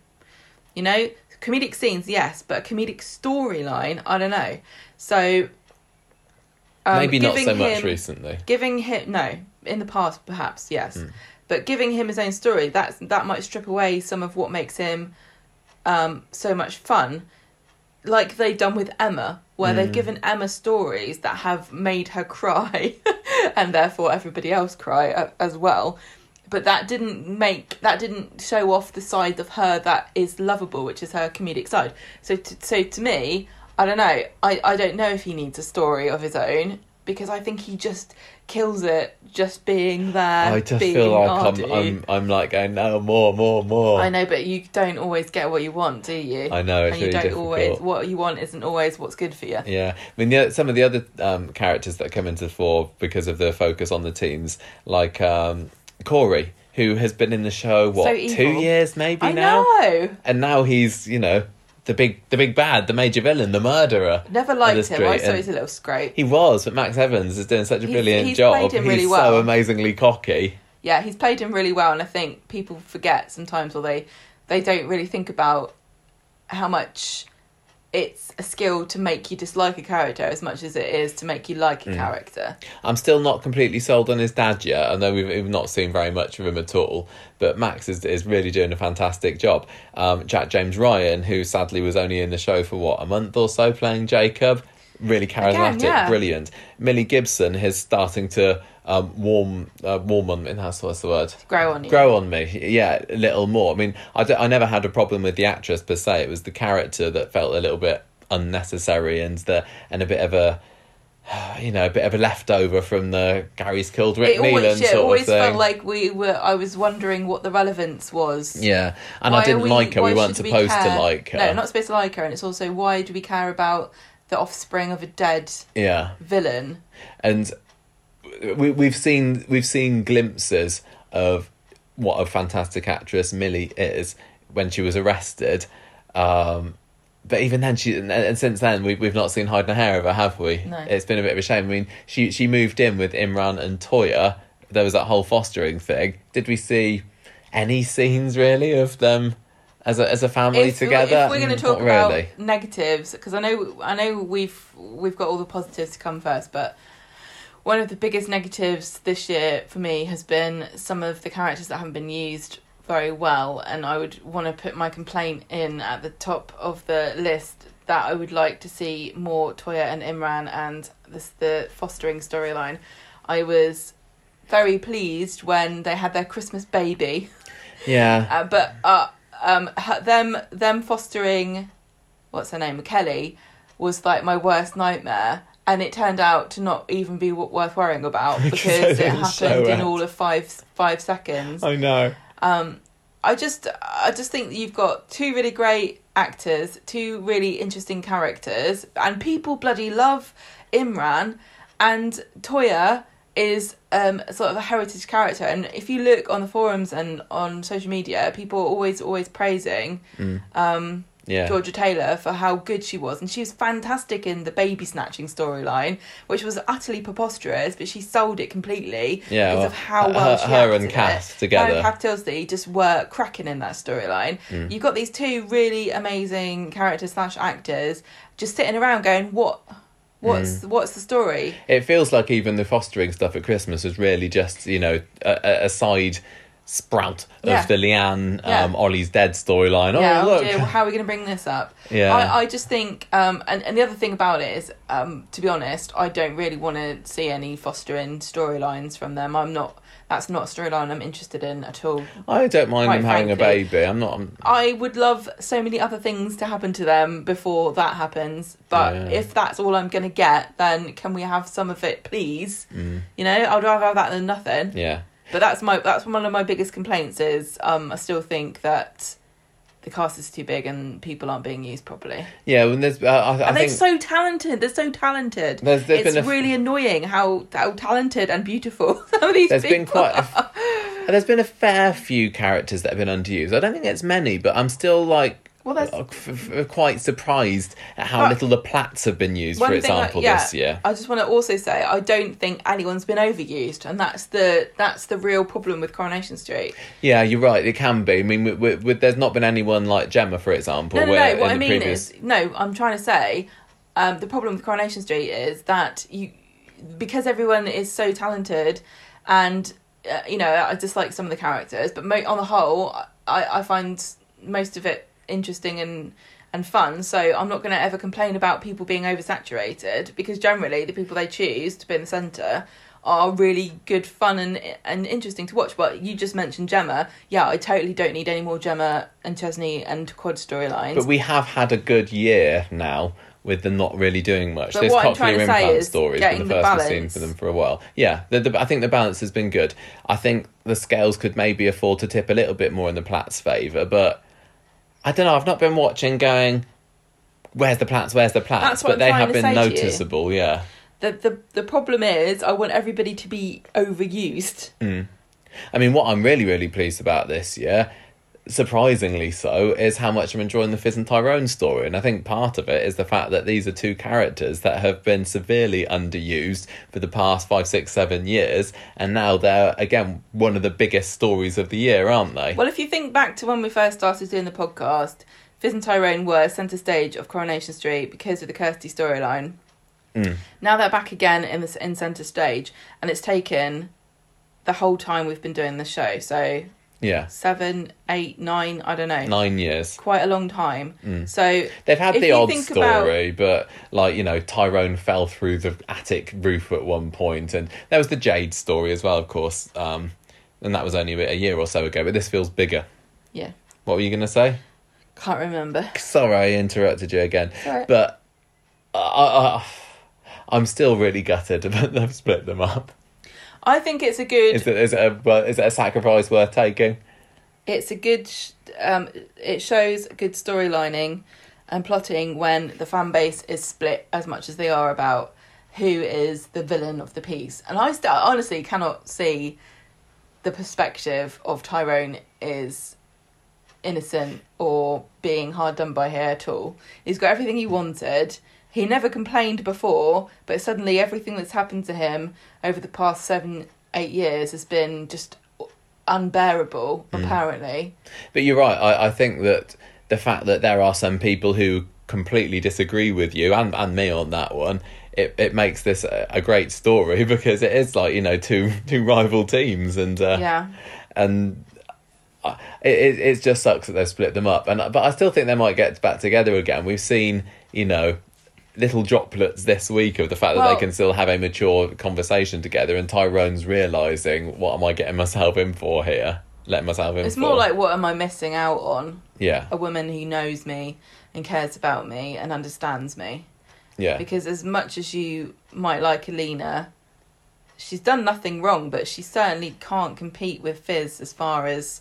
You know, comedic scenes, yes, but a comedic storyline, I don't know. So um,
maybe not so much
him-
recently.
giving him no in the past perhaps yes. But giving him his own story that's that might strip away some of what makes him um so much fun. Like they've done with emma where they've given emma stories that have made her cry and therefore everybody else cry as well but that didn't make that didn't show off the side of her that is lovable which is her comedic side so to, so to me i don't know I, I don't know if he needs a story of his own because i think he just kills it just being there
I just feel like. I'm, I'm I'm like going no more more more.
I know but you don't always get what you want do you
I know, it's
and you
really
don't
difficult.
always what you want isn't always what's good for you
Yeah, I mean, yeah, some of the other um, characters that come into the fore because of the focus on the teens, like um, Corey, who has been in the show what
So
two years maybe
i
now,
know
and now he's you know the big the big bad, the major villain, the murderer.
never liked him i thought he's a little scrape
He was, but Max Evans is doing such a
He's-
brilliant
he's
job.
played him really
he's
well.
so amazingly cocky.
yeah he's played him really well and i think people forget sometimes or they they don't really think about how much it's a skill to make you dislike a character as much as it is to make you like a
Mm.
character
I'm still not completely sold on his dad yet. I know we've, we've not seen very much of him at all, but Max is, is really doing a fantastic job. Um, Jack James Ryan, who sadly was only in the show for what, a month or so playing Jacob, really charismatic,
yeah.
brilliant. Millie Gibson is starting to um, warm, uh, warm on me, that's what's the word?
grow on you.
Grow on me. Yeah a little more. I mean I, d- I never had a problem with the actress per se. It was the character that felt a little bit unnecessary and the and a bit of a you know a bit of a leftover from the gary's killed rick
it always,
Neelan
yeah, it always felt like we were i was wondering what the relevance was.
Yeah and
Why
i didn't
we-
like her. We weren't supposed to like her.
No, not supposed to like her, and it's also why do we care about the offspring of a dead
yeah
villain?
and we we've seen we've seen glimpses of what a fantastic actress Millie is when she was arrested. Um, but even then, she and, since then we we've not seen hide nor hair of her, have we?
No.
It's been a bit of a shame. I mean, she she moved in with Imran and Toyah. There was that whole fostering thing. Did we see any scenes really of them as a as a family
If,
together?
if we're going to
Mm,
talk about
really.
negatives, because I know I know we've we've got all the positives to come first, but one of the biggest negatives this year for me has been some of the characters that haven't been used very well, and I would want to put my complaint in at the top of the list that I would like to see more Toyah and Imran and this the fostering storyline. I was very pleased when they had their Christmas baby.
Yeah.
Uh, but uh, um, her- them them fostering, what's her name, Kelly, was like my worst nightmare, and it turned out to not even be w- worth worrying about
Because
it happened in all of five five seconds.
I know.
Um, I just I just think that you've got two really great actors, two really interesting characters, and people bloody love Imran and Toyah is um sort of a heritage character and if you look on the forums and on social media people are always always praising um
Yeah.
Georgia Taylor for how good she was and she was fantastic in the baby snatching storyline which was utterly preposterous but she sold it completely
Yeah,
because
well,
of how
her-
well she
her and
it.
together.
Her and Kath Tilsley just were cracking in that storyline.
Mm.
You've got these two really amazing characters slash actors just sitting around going, "What? What's
Mm.
what's the story?"
It feels like even the fostering stuff at Christmas was really just you know a, a- side sprout of
Yeah.
the Leanne
Yeah.
um, Ollie's dead storyline.
yeah,
oh
oh
look,
dear, well, how are we going to bring this up?
Yeah.
I, I just think, um, and, and the other thing about it is, um, to be honest, I don't really want to see any fostering storylines from them. I'm not, that's not a storyline I'm interested in at all.
I don't mind them having a baby. I'm not. I'm,
I would love so many other things to happen to them before that happens. But
Yeah.
if that's all I'm going to get, then can we have some of it, please?
Mm.
You know, I'd rather have that than nothing.
yeah.
But that's my that's one of my biggest complaints is um, I still think that the cast is too big and people aren't being used properly.
Yeah, when there's, uh, I, I
and they're
think
so talented. They're so talented.
There's- there's
it's
been a f-
really annoying how how talented and beautiful some of these
there's
people
been quite a,
are.
f- there's been a fair few characters that have been underused. I don't think it's many, but I'm still like
Well, that's-
uh, f- f- quite surprised at how
But-
little the Platts have been used, for
thing I-
example,
yeah,
this year.
I just want to also say I don't think anyone's been overused, and that's the that's the real problem with Coronation Street.
Yeah, you're right. It can be. I mean, with, with, with, there's not been anyone like Gemma, for example.
No, no,
where
no. What I mean
previous...
is, no. I'm trying to say, um, the problem with Coronation Street is that you, because everyone is so talented, and uh, you know, I dislike some of the characters, but mo- on the whole, I, I find most of it interesting and and fun. So I'm not going to ever complain about people being oversaturated because generally the people they choose to be in the centre are really good fun and and interesting to watch but you just mentioned Gemma yeah I totally don't need any more Gemma and Chesney and quad storylines
But we have had a good year now with them not really doing much.
But I'm
cochlear
trying to say
implant stories,
getting
the
the
first we've seen
balance.
for them for a while. Yeah, the, the, I think the balance has been good. I think the scales could maybe afford to tip a little bit more in the Platts' favour, but I don't know. I've not been watching going, where's the Platts? where's the Platts? But
I'm
they have been noticeable, yeah.
the, the the problem is I want everybody to be overused mm.
I mean, what I'm really, really pleased about this year, surprisingly so, is how much I'm enjoying the Fizz and Tyrone story. And I think part of it is the fact that these are two characters that have been severely underused for the past five, six, seven years. And now they're, again, one of the biggest stories of the year, aren't they?
well if you think back to when we first started doing the podcast Fizz and Tyrone were centre stage of Coronation Street because of the Kirsty storyline
Mm.
now they're back again in the in centre stage and it's taken the whole time we've been doing the show so
Yeah.
seven eight nine I don't know
Nine years.
quite a long time
Mm.
so
They've had the odd
think about-
story, but like you know, Tyrone fell through the attic roof at one point, and there was the Jade story as well, of course. Um, and that was only a year or so ago. But this feels bigger.
yeah
What were you going to say?
can't remember
Sorry, I interrupted you again.
Sorry.
But I, I, I'm still really gutted about them split them up.
I think it's a good
Is it, is it a is it a sacrifice worth taking?
it's a good sh- um it shows good storylining and plotting when the fan base is split as much as they are about who is the villain of the piece. And i st- honestly cannot see the perspective of tyrone is innocent or being hard done by here at all. He's got everything he wanted he never complained before but suddenly everything that's happened to him over the past seven eight years has been just unbearable apparently
But you're right. I, I think that the fact that there are some people who completely disagree with you and, and me on that one, it, it makes this a, a great story because it is like you know two two rival teams and uh,
yeah
and uh, it, it it just sucks that they've split them up. And but I still think they might get back together again. We've seen you know little droplets this week of the fact that
Well-
they can still have a mature conversation together. And Tyrone's realizing what am I getting myself in for here? Letting myself in.
it's
for.
more like what am i missing out on
yeah,
a woman who knows me and cares about me and understands me
yeah.
because as much as you might like alina she's done nothing wrong but she certainly can't compete with fizz as far as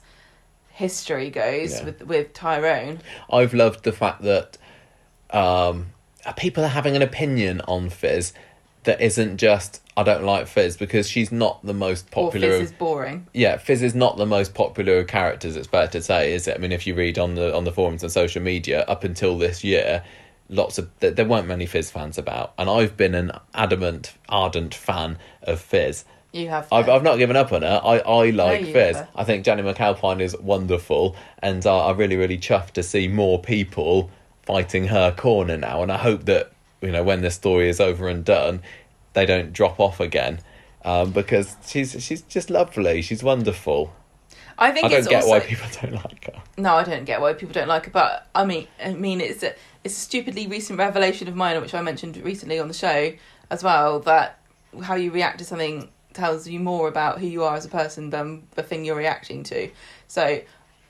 history goes
Yeah.
with with tyrone
I've loved the fact that um, people are having an opinion on Fizz that isn't just I don't like Fizz because she's not the most popular.
or fizz
of-
is boring
yeah, Fizz is not the most popular of characters. It's fair to say, is it? I mean, if you read on the on the forums and social media up until this year, lots of there, weren't many Fizz fans about, and I've been an adamant, ardent fan of Fizz.
you have
I've, I've not given up on her. I, I like
you
Fizz.
never.
I think Jennie McAlpine is wonderful, and uh, I'm really, really chuffed to see more people fighting her corner now. And I hope that you know when this story is over and done, they don't drop off again, um, because she's she's just lovely. She's wonderful.
I think
I don't get
also,
why people don't like her.
No, I don't get why people don't like her. But I mean, I mean, it's a it's a stupidly recent revelation of mine, which I mentioned recently on the show as well. That how you react to something tells you more about who you are as a person than the thing you're reacting to. So,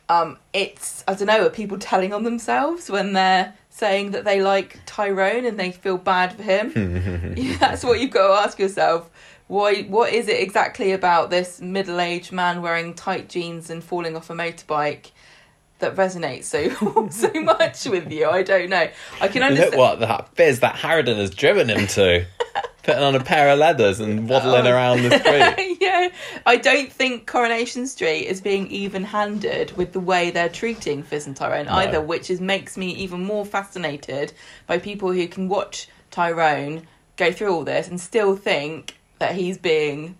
um, it's I don't know. Are people telling on themselves when they're saying that they like Tyrone and they feel bad for him? That's what you've got to ask yourself. Why? What is it exactly about this middle-aged man wearing tight jeans and falling off a motorbike that resonates so so much with you? I don't know. I can understand.
Look what that fizz that Harridan has driven him to. Putting on a pair of leathers and waddling
Oh.
around the street.
yeah, I don't think Coronation Street is being even-handed with the way they're treating Fizz and Tyrone either, which is makes me even more fascinated by people who can watch Tyrone go through all this and still think that he's being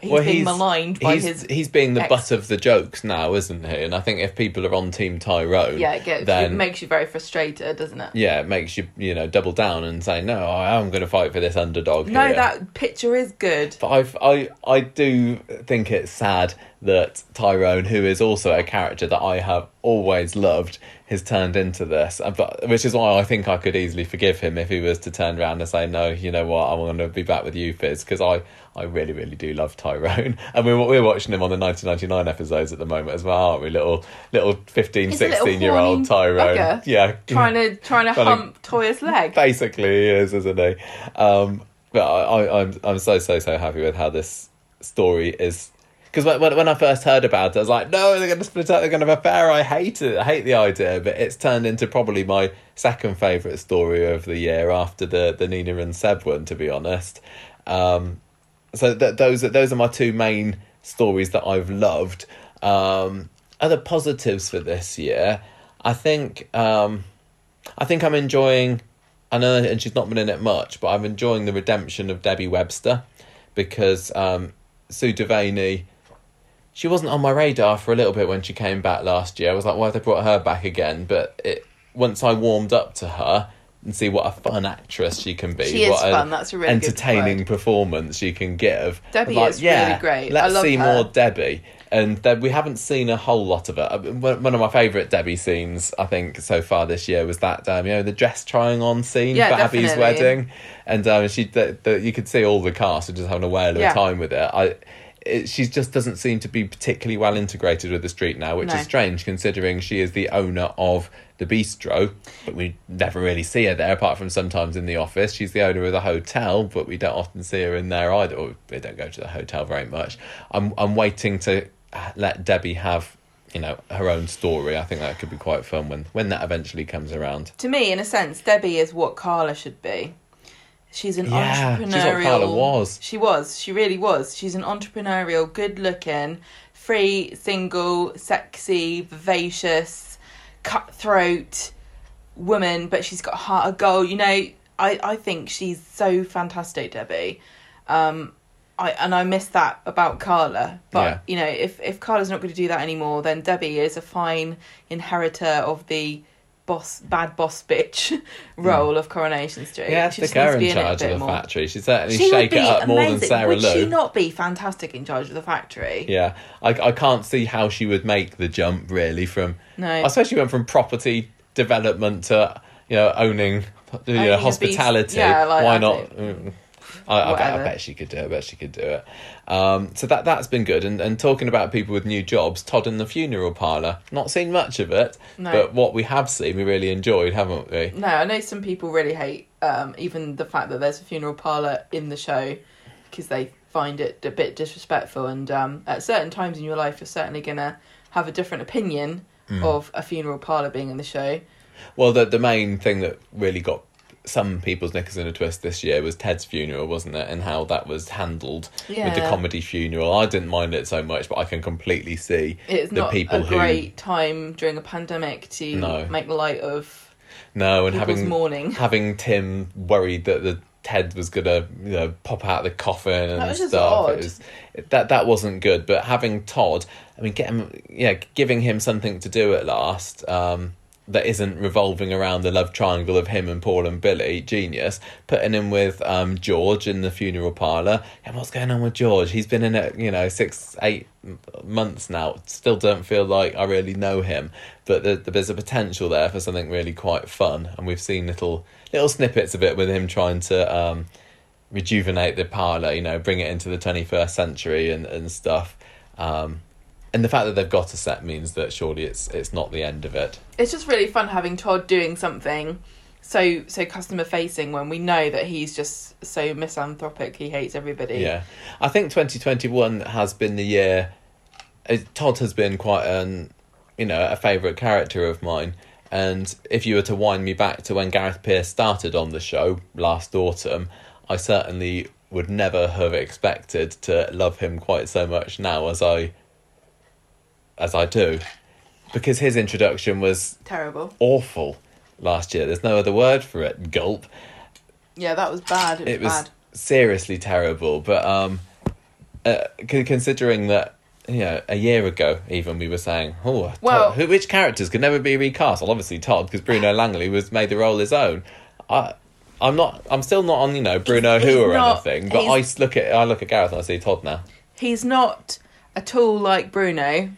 he's being maligned by
he's,
his
he's being the
ex-
butt of the jokes now, isn't he? And I think if people are on Team Tyrone,
yeah. It, gets,
then
it makes you very frustrated, doesn't it?
yeah, it makes you you know double down and say no, I am going to fight for this underdog.
No,
here."
that picture is good.
But I, I, I do think it's sad that Tyrone, who is also a character that I have always loved, has turned into this. Uh, But which is why I think I could easily forgive him if he was to turn around and say, "No, you know what? I want to be back with you, Fizz," because I, I really, really do love Tyrone, and we're we're watching him on the 1999 episodes at the moment as well, aren't we? Little little 15,
He's a little
16 year old Tyrone, yeah,
Trying to trying to
Trying to-
hump Toyah's leg.
basically he is, isn't he? Um, but I, I, I'm I'm so so so happy with how this story is. Because when, when I first heard about it, I was like, no, they're going to split up, they're going to have a affair. I hate it. I hate the idea. But it's turned into probably my second favourite story of the year after the, the Nina and Seb one, to be honest. Um, so th- those are those are my two main stories that I've loved. Um, other positives for this year, I think um, I think I'm enjoying. I know, and she's not been in it much, but I'm enjoying the redemption of Debbie Webster because um, Sue Devaney. She wasn't on my radar for a little bit when she came back last year. I was like, why have they brought her back again? But it, once I warmed up to her and see what a fun actress she can be,
She
what an
fun, that's a really
entertaining performance she can give.
Debbie
like,
is really great.
Let's
love
see
her.
more Debbie. And then we haven't seen a whole lot of it. One of my favourite Debbie scenes, I think, so far this year was that, um, you know, the dress trying on scene
Yeah,
for
Abi's
wedding. And um, she, the, the, you could see all the cast are just having a whale of
Yeah.
a time with it. I, it. She just doesn't seem to be particularly well integrated with the street now, which
No.
is strange considering she is the owner of the bistro, but we never really see her there apart from sometimes in the office. She's the owner of the hotel, but we don't often see her in there either. Or we don't go to the hotel very much. I'm I'm waiting to let Debbie have you know her own story. I think that could be quite fun when when that eventually comes around.
To me, in a sense, Debbie is what Carla should be. She's an
Yeah, she's
entrepreneurial.
what Carla was.
She was. She really was. She's an entrepreneurial, good-looking, free, single, sexy, vivacious, cutthroat woman, but she's got a heart of gold. You know, I I think she's so fantastic, Debbie. Um, I and I miss that about Carla. But
Yeah.
you know, if if Carla's not going to do that anymore, then Debbie is a fine inheritor of the boss, bad boss bitch role of Coronation Street.
Yeah,
She
stick
just needs
her
to be
in
in it a
charge of the
more.
factory. She'd certainly
She
shake it up more than
amazing.
Sarah
Would
Lou.
she not be fantastic in charge of the factory?
Yeah, I, I can't see how she would make the jump really from.
No.
I suppose she went from property development to you know owning you know, hospitality.
beast. Yeah, like,
Why not? Mm. I, I, bet, I bet she could do it. I bet she could do it. Um, so that that's been good. And and talking about people with new jobs, Todd in the funeral parlour. Not seen much of it,
No.
but what we have seen, we really enjoyed, haven't we?
No, I know some people really hate um, even the fact that there's a funeral parlor in the show because they find it a bit disrespectful. And um, at certain times in your life, you're certainly gonna have a different opinion
Hmm.
of a funeral parlor being in the show.
Well, the the main thing that really got some people's knickers in a twist this year was Ted's funeral, wasn't it? And how that was handled with the comedy funeral. I didn't mind it so much, but I can completely see
It's
the
not
people
a
who
great time during a pandemic to
No.
make light of
no and having
mourning.
having Tim worried that the Ted was gonna you know pop out the coffin and
That
stuff. was that that wasn't good. But having Todd, I mean, get him, yeah, giving him something to do at last. Um, that isn't revolving around the love triangle of him and Paul and Billy, genius. Putting him with um, George in the funeral parlour. And what's going on with George? He's been in it, you know, six, eight months now. Still don't feel like I really know him. But the, the, there's a potential there for something really quite fun. And we've seen little little snippets of it with him trying to um, rejuvenate the parlour, you know, bring it into the 21st century and, and stuff. Um, and the fact that they've got a set means that surely it's it's not the end of it.
It's just really fun having Todd doing something so so customer facing when we know that he's just so misanthropic. He hates everybody.
Yeah, I think twenty twenty one has been the year. uh, Todd has been quite an you know a favourite character of mine. And if you were to wind me back to when Gareth Pierce started on the show last autumn, I certainly would never have expected to love him quite so much now as I as I do. Because his introduction was
Terrible.
awful last year. There's no other word for it. Gulp.
Yeah, that was bad. It was,
It was
bad.
seriously terrible. But um, uh, c- considering that you know a year ago, even we were saying, oh, Todd-
Well-
who, which characters could never be recast? Well, obviously Todd, because Bruno Langley was made the role his own. I. I'm not. I'm still not on, you know, Bruno
He's-
Who or
not-
anything. But I look at I look at Gareth and I see Todd now.
He's not at all like Bruno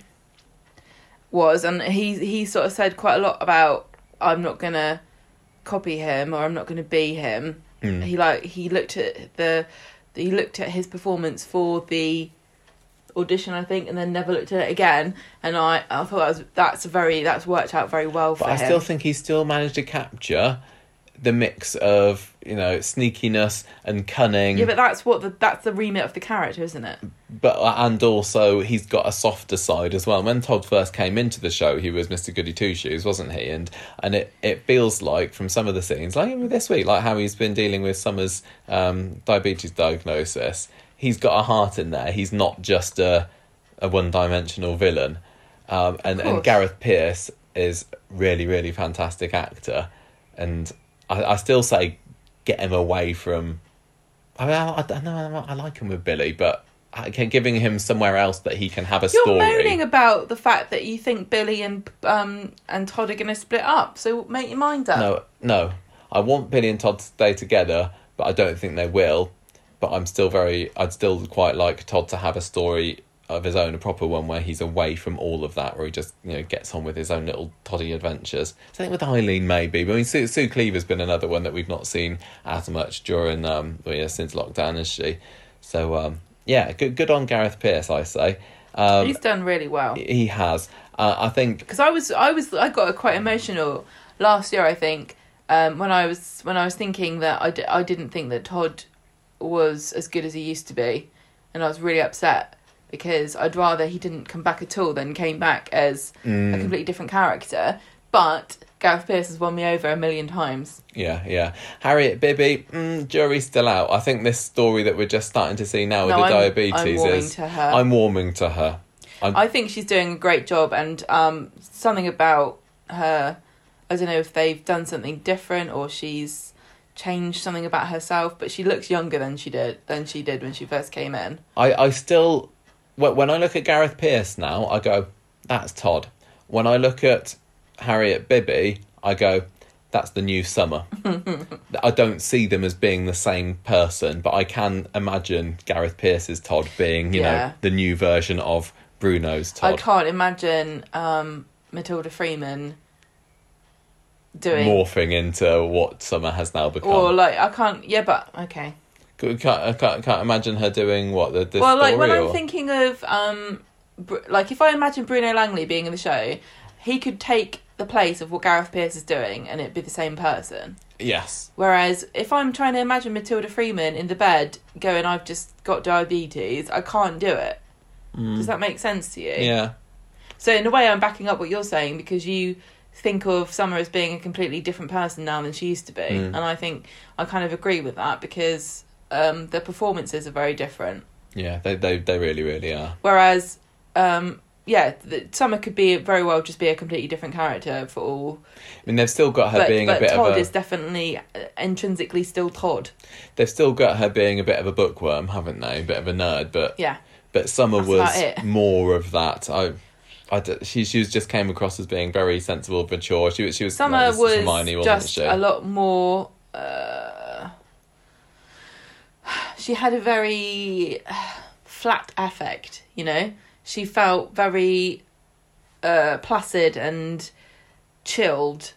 was, and he he sort of said quite a lot about I'm not gonna copy him or I'm not gonna be him.
Mm.
He like he looked at the he looked at his performance for the audition I think and then never looked at it again and I I thought that was that's very that's worked out very well for him.
But I still think he still managed to capture the mix of you know sneakiness and cunning.
yeah, but that's what the that's the remit of the character, isn't it?
but and also he's got a softer side as well. When Todd first came into the show, he was Mr. Goody Two Shoes, wasn't he? And and it, it feels like from some of the scenes, like even this week, like how he's been dealing with Summer's um, diabetes diagnosis, he's got a heart in there. He's not just a a one dimensional villain. Um, and and. Gareth Pierce is really really fantastic actor, and I, I still say get him away from I mean, I, I know. I like him with Billy, but I- giving him somewhere else that he can have a story.
You're moaning about the fact that you think Billy and um and Todd are going to split up. So make your mind up.
No, no. I want Billy and Todd to stay together, but I don't think they will. But I'm still very. I'd still quite like Todd to have a story of his own, a proper one where he's away from all of that, where he just you know gets on with his own little toddy adventures. Something with Eileen maybe. But I mean, Sue, Sue Cleaver's been another one that we've not seen as much during um well, yeah, since lockdown, has she? So um yeah, good good on Gareth Pierce, I say. Um,
He's done really well.
he has. Uh, I think
because I was I was I got quite emotional last year I think um, when I was when I was thinking that I, d- I didn't think that Todd was as good as he used to be and I was really upset because I'd rather he didn't come back at all than came back as a completely different character but Gareth Pierce has won me over a million times
Yeah, yeah. Harriet Bibby, mm, jury's still out. I think this story that we're just starting to see now with
No,
the
I'm-
diabetes
I'm warming
is.
to her.
I'm warming to her. I'm,
I think she's doing a great job, and um, something about her. I don't know if they've done something different or she's changed something about herself, but she looks younger than she did than she did when she first came in.
I, I still. Wh- When I look at Gareth Pierce now, I go, that's Todd. When I look at Harriet Bibby, I go, that's the new summer. I don't see them as being the same person, but I can imagine Gareth Pierce's Todd being, you
Yeah.
know, the new version of Bruno's Todd.
I can't imagine um, Matilda Freeman doing
morphing into what Summer has now become.
or like I can't. Yeah, but okay.
Can't, can't, can't, can't imagine her doing what the,
well, like when
story
I'm thinking of um, Br- like if I imagine Bruno Langley being in the show, he could take the place of what Gareth Pierce is doing, and it'd be the same person.
yes,
Whereas if I'm trying to imagine Matilda Freeman in the bed going, I've just got diabetes, I can't do it. Does that make sense to you?
Mm. yeah,
So in a way, I'm backing up what you're saying because you think of Summer as being a completely different person now than she used to be,
Mm.
and I think I kind of agree with that because um, the performances are very different.
yeah, they, they they really really are.
Whereas, um, yeah, the, Summer could be very well just be a completely different character for all.
I mean, they've still got her
But,
being a
but
bit
Todd
of a.
is definitely uh, intrinsically still Todd.
They've still got her being a bit of a bookworm, haven't they? A bit of a nerd, but
Yeah.
but Summer
That's
was more of that. I I d- she she was just came across as being very sensible, mature. She was she was
Summer
like,
was
Hermione, wasn't
just
she?
a lot more. Uh, she had a very flat affect, you know. She felt very uh, placid and chilled,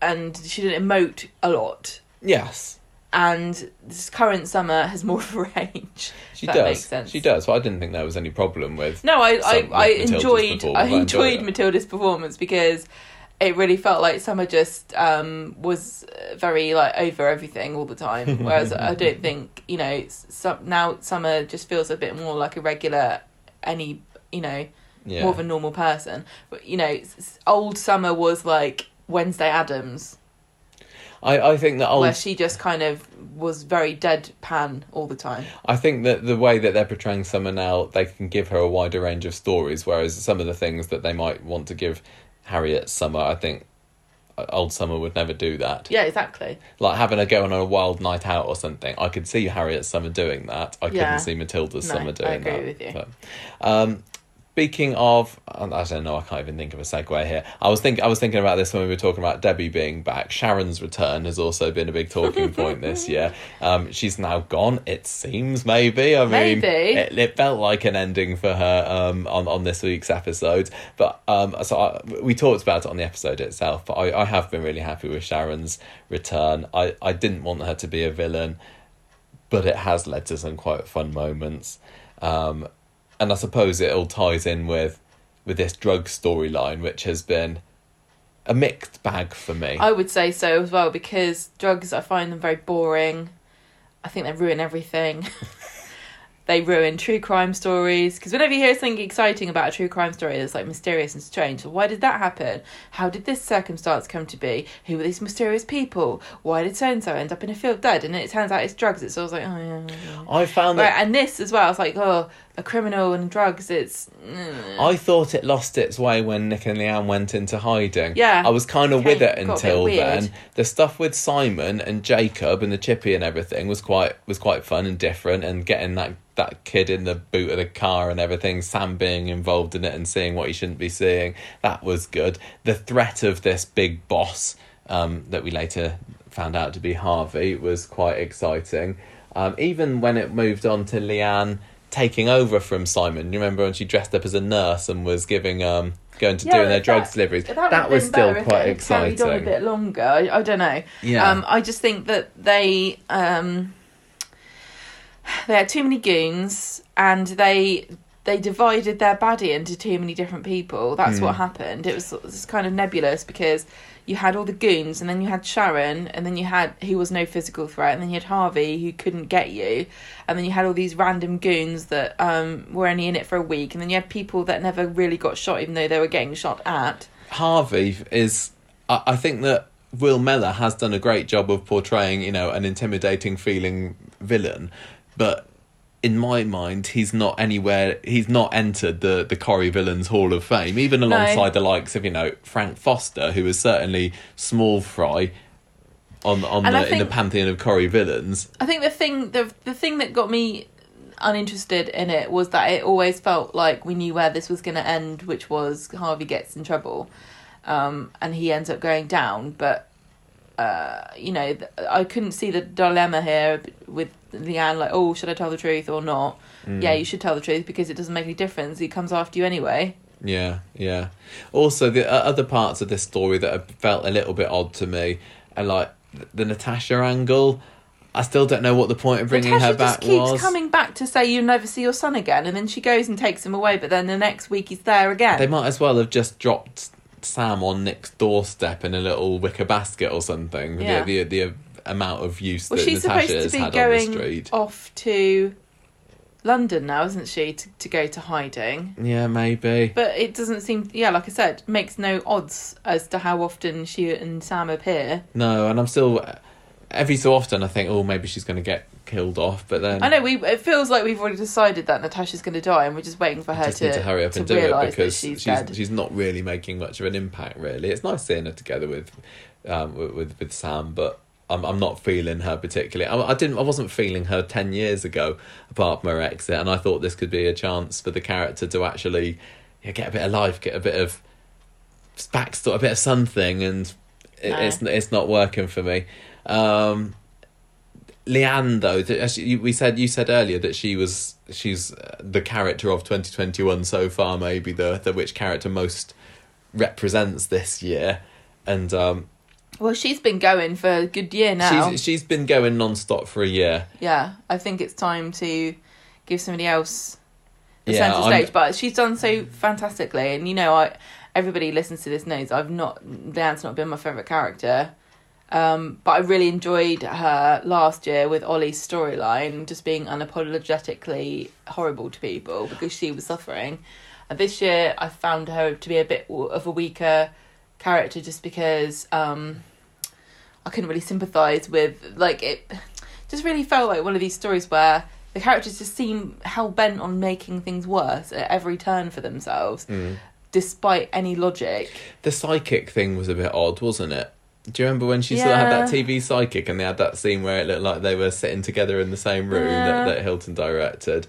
and she didn't emote a lot.
Yes,
And this current summer has more of a range.
she
that
does.
makes sense.
She does. So I didn't think there was any problem with.
No, I I, I enjoyed. I
I enjoyed
enjoyed. Matilda's performance because it really felt like Summer just um, was very like over everything all the time. Whereas I don't think you know some, now Summer just feels a bit more like a regular any you know
Yeah.
more of a normal person. But you know, old Summer was like Wednesday Addams,
I I think that old
where she just kind of was very deadpan all the time.
I think that the way that they're portraying Summer now, they can give her a wider range of stories, whereas some of the things that they might want to give Harriet Summer, I think uh, old Summer would never do that.
Yeah, exactly.
Like having a go on a wild night out or something. I could see Harriet Summer doing that. I
Yeah.
couldn't see Matilda's
No,
Summer
I
doing
agree
that.
with you.
But, um, Speaking of, I don't know. I can't even think of a segue here. I was think I was thinking about this when we were talking about Debbie being back. Sharon's return has also been a big talking point this year. Um, she's now gone. It seems maybe. I mean,
Maybe.
It, it felt like an ending for her um, on on this week's episode. But um, so I, we talked about it on the episode itself. But I, I have been really happy with Sharon's return. I I didn't want her to be a villain but it has led to some quite fun moments. Um, and I suppose it all ties in with with this drug storyline, which has been a mixed bag for me.
I would say so as well because drugs, I find them very boring. I think they ruin everything. they ruin true crime stories because whenever you hear something exciting about a true crime story that's like mysterious and strange, so why did that happen? How did this circumstance come to be? Who were these mysterious people? Why did so and so end up in a field dead? And it turns out it's drugs. It's always like, oh yeah. yeah.
I found
Right,
that
and this as well. It's like, oh, a criminal and drugs. It's.
I thought it lost its way when Nick and Leanne went into hiding.
Yeah.
I was kind of with it
got a bit
until
weird.
then. The stuff with Simon and Jacob and the chippy and everything was quite was quite fun and different and getting that that kid in the boot of the car and everything, Sam being involved in it and seeing what he shouldn't be seeing, that was good. The threat of this big boss um, that we later found out to be Harvey was quite exciting. Um, even when it moved on to Leanne taking over from Simon, you remember when she dressed up as a nurse and was giving um going to
Yeah,
doing their
that-
drugs deliveries.
That,
That, was still quite
exciting. carried on a bit longer. I, I don't know.
Yeah.
Um, I just think that they um, they had too many goons, and they they divided their baddie into too many different people. That's
Hmm.
what happened. It was, it was kind of nebulous because you had all the goons, and then you had Sharon, and then you had who was no physical threat, and then you had Harvey who couldn't get you, and then you had all these random goons that um, were only in it for a week, and then you had people that never really got shot, even though they were getting shot at.
Harvey is. I, I think that Will Mellor has done a great job of portraying, you know, an intimidating feeling villain, but in my mind, he's not anywhere. He's not entered the the Corrie Villains Hall of Fame, even alongside the likes of you know Frank Foster, who is certainly small fry on on
And
the
I
in the pantheon of Corrie villains.
I think the thing the the thing that got me uninterested in it was that it always felt like we knew where this was going to end, which was Harvey gets in trouble, um, and he ends up going down. But uh, you know, I couldn't see the dilemma here with Leanne. Like, oh, should I tell the truth or not? Yeah, you should tell the truth because it doesn't make any difference. He comes after you anyway.
Yeah, yeah. Also, the uh, other parts of this story that have felt a little bit odd to me are like the Natasha angle. I still don't know what the point of bringing
Natasha
her back
just keeps
was.
coming back to say you'll never see your son again, and then she goes and takes him away. But then the next week he's there again.
They might as well have just dropped Sam on Nick's doorstep in a little wicker basket or something.
Yeah.
The, the the amount of use
Well,
that
she's
Natasha
supposed
has
to be
had on the
going off to London now, isn't she, to, to go to hiding?
Yeah, maybe.
But it doesn't seem, yeah, like I said, makes no odds as to how often she and Sam appear.
No, and I'm still every so often I think, oh, maybe she's going to get killed off, but then
I know we. It feels like we've already decided that Natasha's going to die, and we're just waiting for her to
to hurry up
to
and do it because
she's,
she's she's not really making much of an impact. Really, it's nice seeing her together with um with with, with Sam, but. I'm I'm not feeling her particularly. I, I didn't. I wasn't feeling her ten years ago, apart from her exit, and I thought this could be a chance for the character to actually, yeah, get a bit of life, get a bit of backstory, a bit of something, and it,
No.
it's it's not working for me. Um, Leanne, though, th- as you- we said you said earlier that she was she's uh, the character of twenty twenty one so far, maybe the the which character most represents this year, and um,
Well, she's been going for a good year now.
she's she's been going non stop for a year.
yeah, I think it's time to give somebody else the
Yeah,
centre
I'm-
stage. But she's done so fantastically, and you know, I everybody listens to this knows I've not Leanne's not been my favourite character. Um, but I really enjoyed her last year with Ollie's storyline, just being unapologetically horrible to people because she was suffering. And this year, I found her to be a bit of a weaker character, just because um, I couldn't really sympathise with like it. Just really felt like one of these stories where the characters just seem hell bent on making things worse at every turn for themselves,
Mm.
despite any logic.
The psychic thing was a bit odd, wasn't it? Do you remember when she still had that TV psychic and they had that scene where it looked like they were sitting together in the same room
Yeah.
that, that Hilton directed?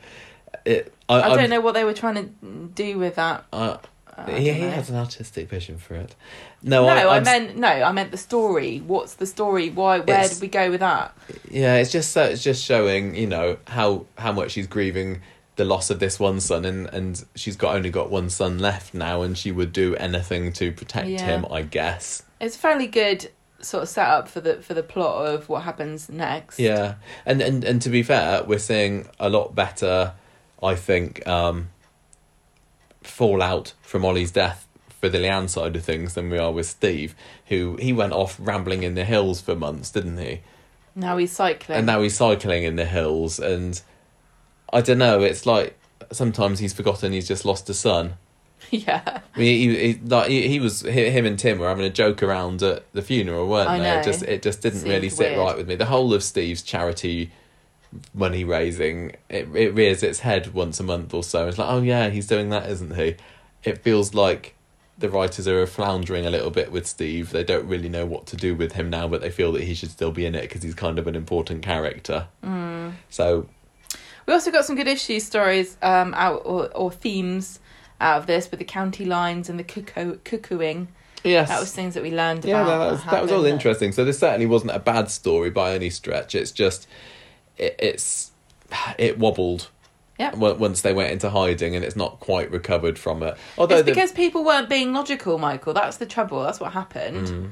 It, I,
I
I'm-
don't know what they were trying to do with that.
I,
I
he, he
know.
has an artistic vision for it. No,
No,
I,
I, meant no. I meant the story. What's the story? Why? Where did we go with that?
yeah, it's just so it's just showing you know how how much she's grieving the loss of this one son, and and she's got only got one son left now, and she would do anything to protect
Yeah.
him, I guess.
It's fairly good sort of setup for the for the plot of what happens next.
Yeah, and and and to be fair, we're seeing a lot better. I think um, fallout from Ollie's death for the Leanne side of things than we are with Steve, who he went off rambling in the hills for months, didn't he?
Now he's cycling.
And now he's cycling in the hills, and I don't know. It's like sometimes he's forgotten he's just lost a son.
yeah.
I mean, he, he, like, he, he was him and Tim were having a joke around at the funeral, weren't
I
they?
know.
It just it just didn't
Seemed
really sit
weird.
right with me. The whole of Steve's charity money raising it it rears its head once a month or so. It's like, oh yeah, he's doing that, isn't he? It feels like the writers are floundering a little bit with Steve. They don't really know what to do with him now, but they feel that he should still be in it because he's kind of an important character.
Hmm.
So
We also got some good issue stories um, out or, or themes out of this with the county lines and the cuckoo cuckooing.
yes,
That was things that we learned
yeah,
about.
that was, that was all interesting. So this certainly wasn't a bad story by any stretch. It's just it, it's it wobbled.
Yeah.
Once they went into hiding, and it's not quite recovered from it. Although
It's
the-
because people weren't being logical, Michael. That's the trouble. That's what happened. Mm.
and,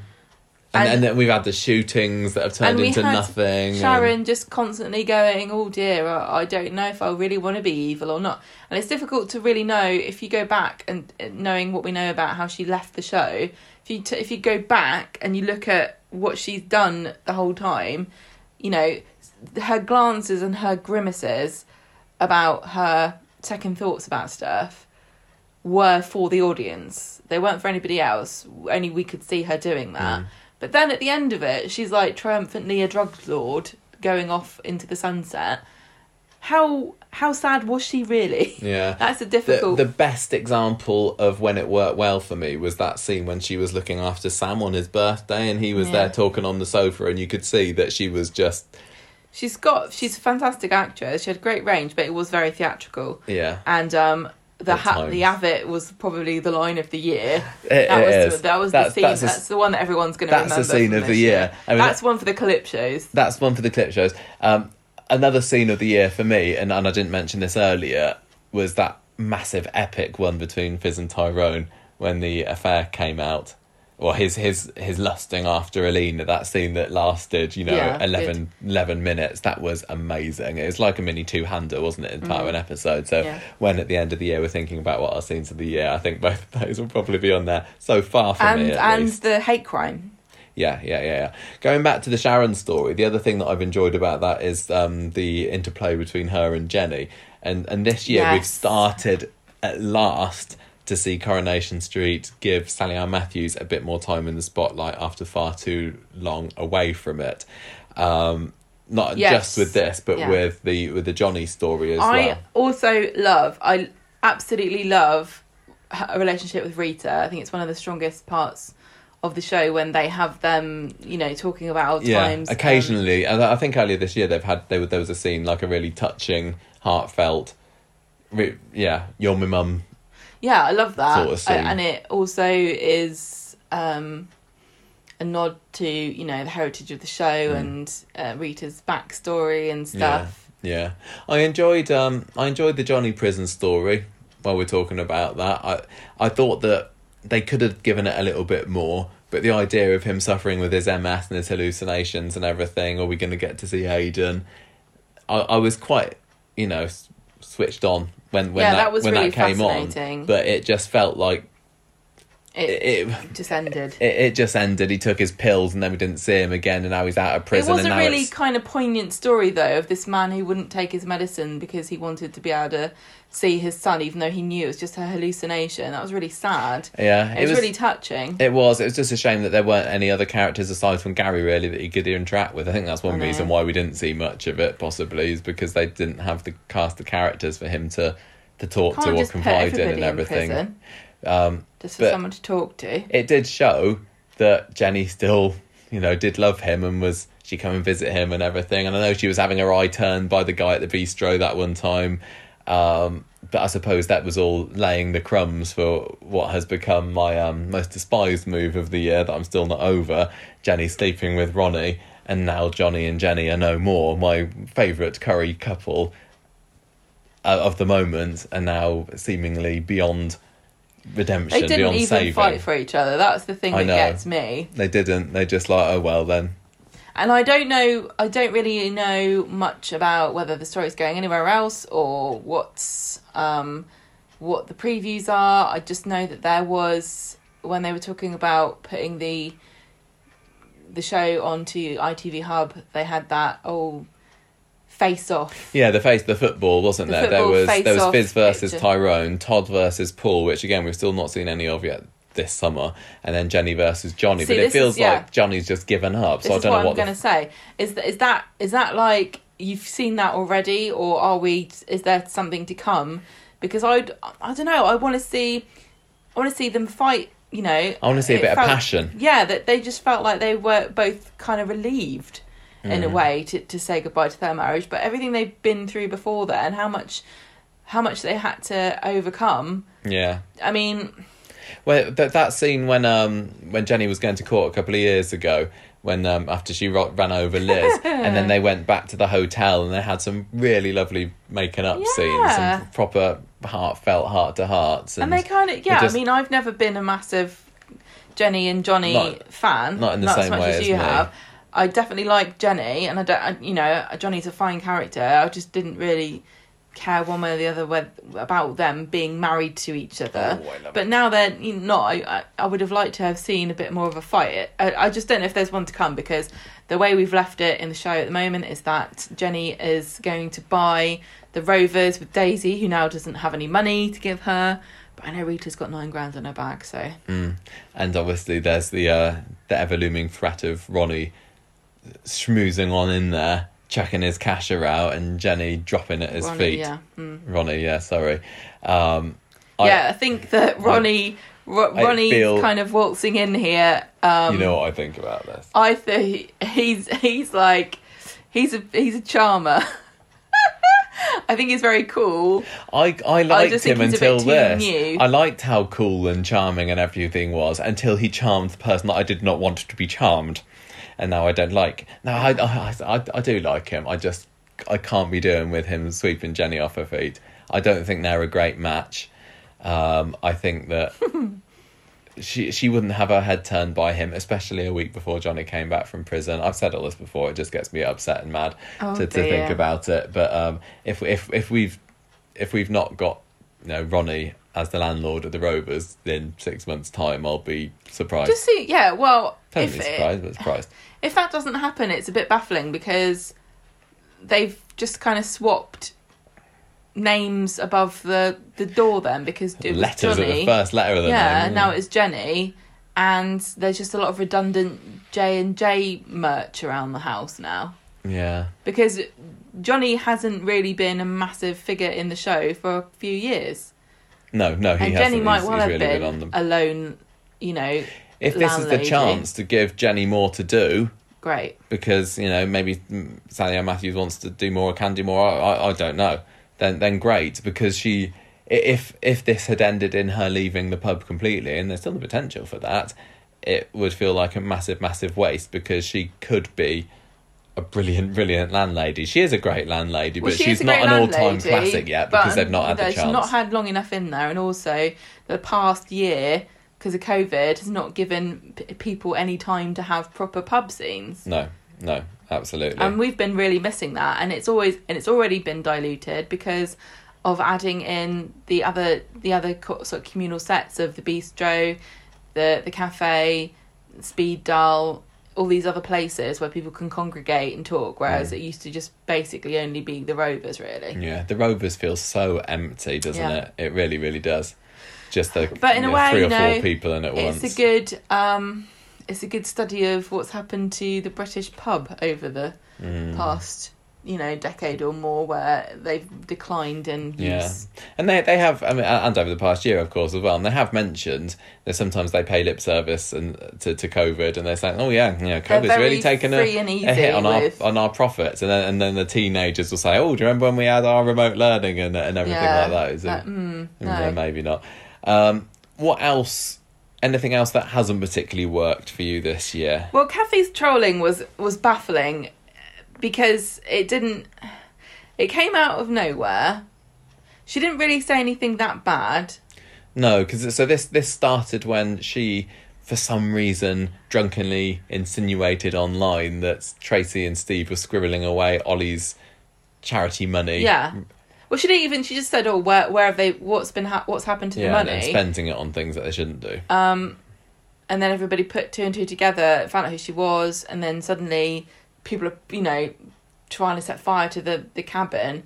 and-
and then we've had the shootings that have turned
and
into nothing. and-
Sharon just constantly going, "Oh dear, I I don't know if I really want to be evil or not." And it's difficult to really know if you go back and knowing what we know about how she left the show. If you t- if you go back and you look at what she's done the whole time, you know, her glances and her grimaces about her second thoughts about stuff were for the audience. They weren't for anybody else. Only we could see her doing that.
Mm.
But then at the end of it, she's like triumphantly a drug lord going off into the sunset. How how sad was she really?
Yeah.
That's a
the,
difficult.
the best example of when it worked well for me was that scene when she was looking after Sam on his birthday and he was
Yeah.
there talking on the sofa and you could see that she was just
She's got she's a fantastic actress. She had great range, but it was very theatrical.
yeah
And um, the ha- the. Avid was probably the line of the year.
It-
that
it
was
is.
that was
That's-
the scene.
that's
That's,
a-
the one that everyone's going to remember.
that's the scene of the year. I mean,
that's one for the clip shows.
That's one for the clip shows. Um, another scene of the year for me, and, and I didn't mention this earlier, was that massive epic one between Fizz and Tyrone when the affair came out. Or his his his lusting after Alina, that scene that lasted, you know,
Yeah,
11, 11 minutes. That was amazing. It was like a mini two hander, wasn't it, in part of an episode? So.
Yeah.
when at the end of the year we're thinking about what our scenes of the year, I think both of those will probably be on there so far from
And
me.
And
least.
the hate crime.
Yeah, yeah, yeah, yeah. Going back to the Sharon story, the other thing that I've enjoyed about that is um, the interplay between her and Jenny. And and this year we've started at last to see Coronation Street give Sally Ann Matthews a bit more time in the spotlight after far too long away from it. Um, not
Yes.
just with this, but
Yeah.
with the with the Johnny story as
I
well.
I also love, I absolutely love a relationship with Rita. I think it's one of the strongest parts of the show when they have them, you know, talking about old
Yeah,
times. um,
occasionally, and I think earlier this year they've had there, was- there was a scene like a really touching, heartfelt. Re- yeah, you're my mum
Yeah, I love that.
Sort of.
I- and it also is um, a nod to you know the heritage of the show
Mm.
and uh, Rita's backstory and stuff.
Yeah, yeah. I enjoyed um I enjoyed the Johnny prison story. While we're talking about that, I I thought that they could have given it a little bit more, but the idea of him suffering with his MS and his hallucinations and everything, are we going to get to see Aidan? I I was quite you know switched on when when
Yeah,
that,
that was
when
really
that came on, but it just felt like
It,
it, it
just ended.
it, it just ended. He took his pills and then we didn't see him again, and now he's out of prison.
It
was
a really
it's-
kind of poignant story, though, of this man who wouldn't take his medicine because he wanted to be able to see his son, even though he knew it was just a hallucination. That was really sad.
yeah,
It, was, really touching.
It was. It was just a shame that there weren't any other characters aside from Gary really that he could interact with. I think that's one reason why we didn't see much of it. Possibly is because they didn't have the cast of characters for him to to talk to or confide in and everything.
prison
Um,
just for someone to talk to.
it did show that Jenny still, you know, did love him and was she come and visit him and everything. And I know she was having her eye turned by the guy at the bistro that one time. Um, but I suppose that was all laying the crumbs for what has become my um, most despised move of the year that I'm still not over. Jenny sleeping with Ronnie, and now Johnny and Jenny are no more. My favourite Corrie couple uh, of the moment, and now seemingly beyond redemption,
They didn't
beyond
even
saving.
fight for each other. That's the thing
I
that
know.
gets me.
They didn't. They just like, oh well then.
And I don't know, I don't really know much about whether the story's going anywhere else or what's, um, what the previews are. I just know that there was, when they were talking about putting the, the show onto ITV Hub, they had that, oh, face off.
Yeah, the face, the football, wasn't
The
there? There was there was Fizz versus
picture.
Tyrone, Todd versus Paul, which again we've still not seen any of yet this summer, and then Jenny versus Johnny.
See,
but it
this is-
feels
yeah.
like Johnny's just given up. So I don't
what
know
I'm going to say. Is that, is that is that like you've seen that already, or are we? Is there something to come? Because I I don't know. I want to see I want to see them fight. You know,
I want to see a
It
bit of passion.
Yeah, that they just felt like they were both kind of relieved in
Mm.
a way to to say goodbye to their marriage. But everything they've been through before then, how much how much they had to overcome.
Yeah.
I mean,
Well, that that scene when um when Jenny was going to court a couple of years ago, when um after she ro- ran over Liz, and then they went back to the hotel and they had some really lovely making up scenes,
Yeah.
some proper heartfelt heart to hearts,
and they kind of yeah.
just-
I mean, I've never been a massive Jenny and Johnny
Not-
fan.
not in the
as
same
much
way
as,
as
you have. I definitely like Jenny, and I don't. I, you know, Johnny's a fine character. I just didn't really care one way or the other with, about them being married to each other.
Oh,
but now they're not. I, I, I would have liked to have seen a bit more of a fight. I, I just don't know if there's one to come because the way we've left it in the show at the moment is that Jenny is going to buy the Rovers with Daisy, who now doesn't have any money to give her. But I know Rita's got nine grand in her bag, so
Mm. And obviously, there's the uh, the ever looming threat of Ronnie schmoozing on in there, chucking his casher out, and Jenny dropping at his
Ronnie,
feet.
yeah. Mm.
Ronnie, yeah, sorry. Um, I-
yeah, I think that Ronnie, Ro-
I
Ronnie's
feel-
kind of waltzing in here. Um,
you know what I think about this.
I think he's he's like he's a he's a charmer. I think he's very cool.
I I liked
just
him
think he's a bit
until this.
new.
I liked how cool and charming and everything was until he charmed the person that I did not want to be charmed, and now I don't like. Now I I, I, I do like him. I just I can't be doing with him sweeping Jenny off her feet. I don't think they're a great match. Um, I think that she she wouldn't have her head turned by him, especially a week before Johnny came back from prison. I've said all this before; it just gets me upset and mad
Oh,
to, to think about it. But um, if if if we've if we've not got you know Ronnie as the landlord of the Rovers in six months' time, I'll be surprised.
Just see, yeah. Well,
Totally
if
surprised, but surprised.
if that doesn't happen, it's a bit baffling because they've just kind of swapped names above the the door then because it was
Letters
Johnny.
the first letter of the
yeah,
name.
now it's Jenny, and there's just a lot of redundant J and J merch around the house now
yeah.
because Johnny hasn't really been a massive figure in the show for a few years,
No, no, he
and
hasn't.
Jenny might
he's,
well
he's
have
really
been
them.
alone. You know,
If this is the chance to give Jenny more to do,
great.
because you know maybe Sally Ann Matthews wants to do more or can do more. I, I, I don't know. Then then great because she if if this had ended in her leaving the pub completely, and there's still the potential for that, it would feel like a massive, massive waste because she could be a brilliant, brilliant landlady. She is a great landlady,
Well,
but
she
she's not an all-time classic yet because they've not had the chance.
She's not had long enough in there, and also the past year because of COVID has not given p- people any time to have proper pub scenes.
No, no, absolutely.
and we've been really missing that and it's always and it's already been diluted because of adding in the other the other sort of communal sets of the bistro the the cafe Speed Daal all these other places where people can congregate and talk whereas
Mm.
it used to just basically only be the rovers really
yeah, the Rovers feel so empty, doesn't
Yeah.
it? It really, really does. Just the
But in a
know,
way,
three or
you know,
four people in at
it's
once.
a good um it's a good study of what's happened to the british pub over the
Mm.
past you know decade or more where they've declined in
Yeah.
use
And they they have, I mean, and over the past year, of course, as well. And they have mentioned that sometimes they pay lip service and to, to COVID, and they're saying, "Oh yeah, you know, COVID's really taken a, a hit on
with-
our on our profits." And then and then the teenagers will say, "Oh, do you remember when we had our remote learning and and everything
Yeah,
like those?"
that-
And,
mm,
and then
no.
maybe not. Um, what else? Anything else that hasn't particularly worked for you this year?
Well, Kathy's trolling was was baffling because it didn't. It came out of nowhere. She didn't really say anything that bad.
No, because so this this started when she, for some reason, drunkenly insinuated online that Tracy and Steve were scribbling away Ollie's charity money.
Yeah. Well, she didn't even. She just said, "Oh, where where have they? What's been ha- what's happened to
yeah,
the money?"
then spending it on things that they shouldn't do.
Um, and then everybody put two and two together, found out who she was, and then suddenly people are, you know, trying to set fire to the, the cabin.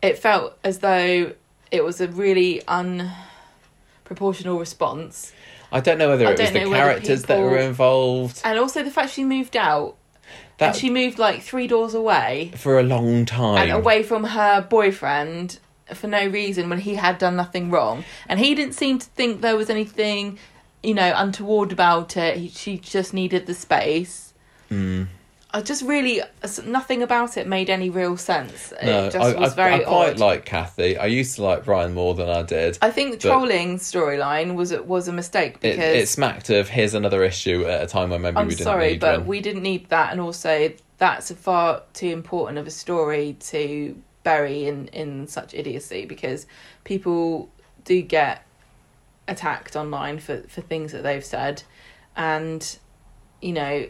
It felt as though it was a really unproportional response.
I don't know whether
I
it was the characters that were involved.
And also the fact she moved out.
That
and she moved like three doors away
for a long time.
and away from her boyfriend for no reason when he had done nothing wrong. And he didn't seem to think there was anything, you know, untoward about it. He, she just needed the space.
Mm.
I just really uh, nothing about it made any real sense.
No,
it just
I,
was
I,
very
I quite
odd.
like Kathy. I used to like Brian more than I did.
I think the trolling storyline was a- was a mistake
It,
because
it smacked of here's another issue at a time when maybe
I'm
we didn't
sorry,
need
but
one.
we didn't need that, and also that's far too important of a story to bury in in such idiocy because people do get attacked online for for things that they've said, and you know,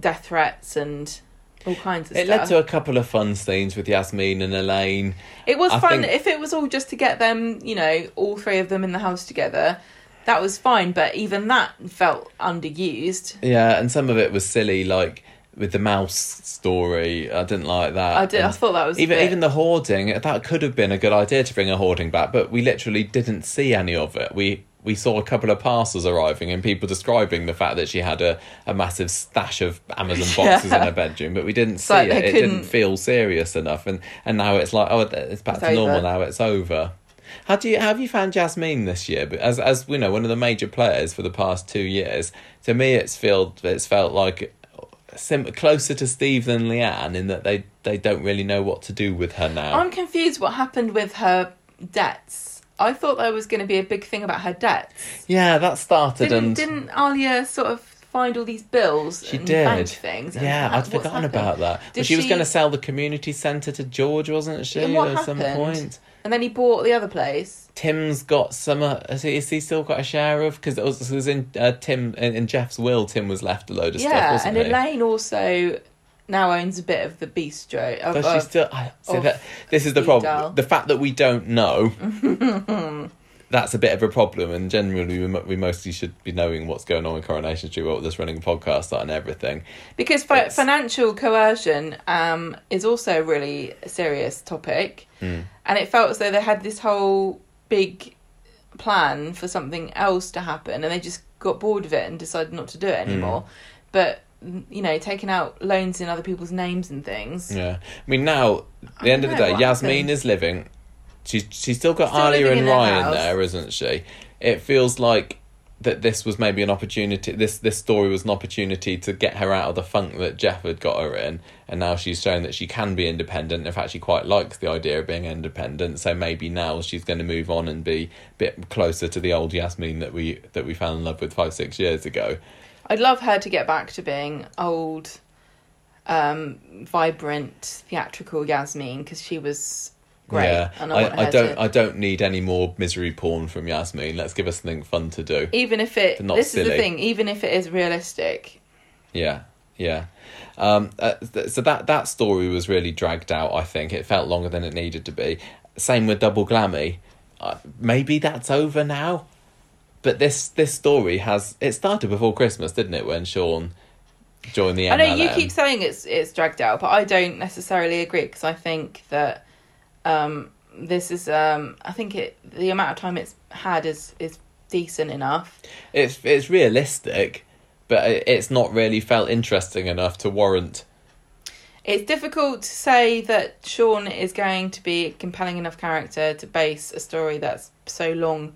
death threats and all kinds of stuff.
It
stuff.
led to a couple of fun scenes with Yasmeen and Elaine.
It was
I
fun
think-
if it was all just to get them, you know, all three of them in the house together. That was fine, but even that felt underused.
Yeah, and some of it was silly, like with the mouse story. I didn't like that.
I did. I thought that was a
even
bit-
even the hoarding. That could have been a good idea to bring a hoarding back, but we literally didn't see any of it. We we saw a couple of parcels arriving and people describing the fact that she had a, a massive stash of Amazon boxes in her bedroom, but we didn't see
like
it. It didn't feel serious enough, and and now it's like oh, it's back
It's
to normal now. It's over. How do you how have you found Yasmeen this year? As as we know, one of the major players for the past two years. To me, it's felt it's felt like sim- closer to Steve than Leanne in that they they don't really know what to do with her now.
I'm confused what happened with her debts. I thought there was going to be a big thing about her debts.
yeah, that started
Didn't,
and
didn't Alya sort of find all these bills
she
and
did.
bank things?
yeah, I'd forgotten
happened?
about that. But
Did
she was going to sell the community centre to George, wasn't she?
And what
at some point.
And then he bought the other place.
Tim's got some. Uh, has, he, still got a share of? Because it was, it was in uh, Tim in, in Geoff's will. Tim was left a load of stuff,
yeah, and
he?
Elaine also now owns a bit of the bistro. Of,
But she
of-
still. I, see, that, this is the problem. The fact that we don't know. that's a bit of a problem, and generally we, we mostly should be knowing what's going on in Coronation Street, what this running a podcast on and everything.
because fi- financial coercion um, is also a really serious topic,
Mm.
and it felt as though they had this whole big plan for something else to happen, and they just got bored of it and decided not to do it
Hmm.
anymore. But you know, taking out loans in other people's names and things.
Yeah, I mean now, at the end of the day, Yasmeen
happened.
is living. She's she's still got
Still Alya
and Ryan there, isn't she? It feels like that this was maybe an opportunity. This this story was an opportunity to get her out of the funk that Geoff had got her in, and now she's shown that she can be independent. In fact, she quite likes the idea of being independent. So maybe now she's going to move on and be a bit closer to the old Yasmeen that we that we fell in love with five six years ago.
I'd love her to get back to being old, um, vibrant, theatrical Yasmeen because she was great.
Yeah,
and
I,
I,
I, don't.
to-
I don't need any more misery porn from Yasmeen. Let's give us something fun to do.
even if it.
But not
This is the thing. Even if it is realistic,
Yeah, yeah. Um, uh, th- so that that story was really dragged out. I think it felt longer than it needed to be. Same with Double Glammy. Uh, maybe that's over now. But this this story has it started before Christmas, didn't it? When Sean joined the MLM.
I know you keep saying it's it's dragged out, but I don't necessarily agree because I think that um, this is um, I think it the amount of time it's had is is decent enough.
It's it's realistic, but it's not really felt interesting enough to warrant.
It's difficult to say that Sean is going to be a compelling enough character to base a story that's so long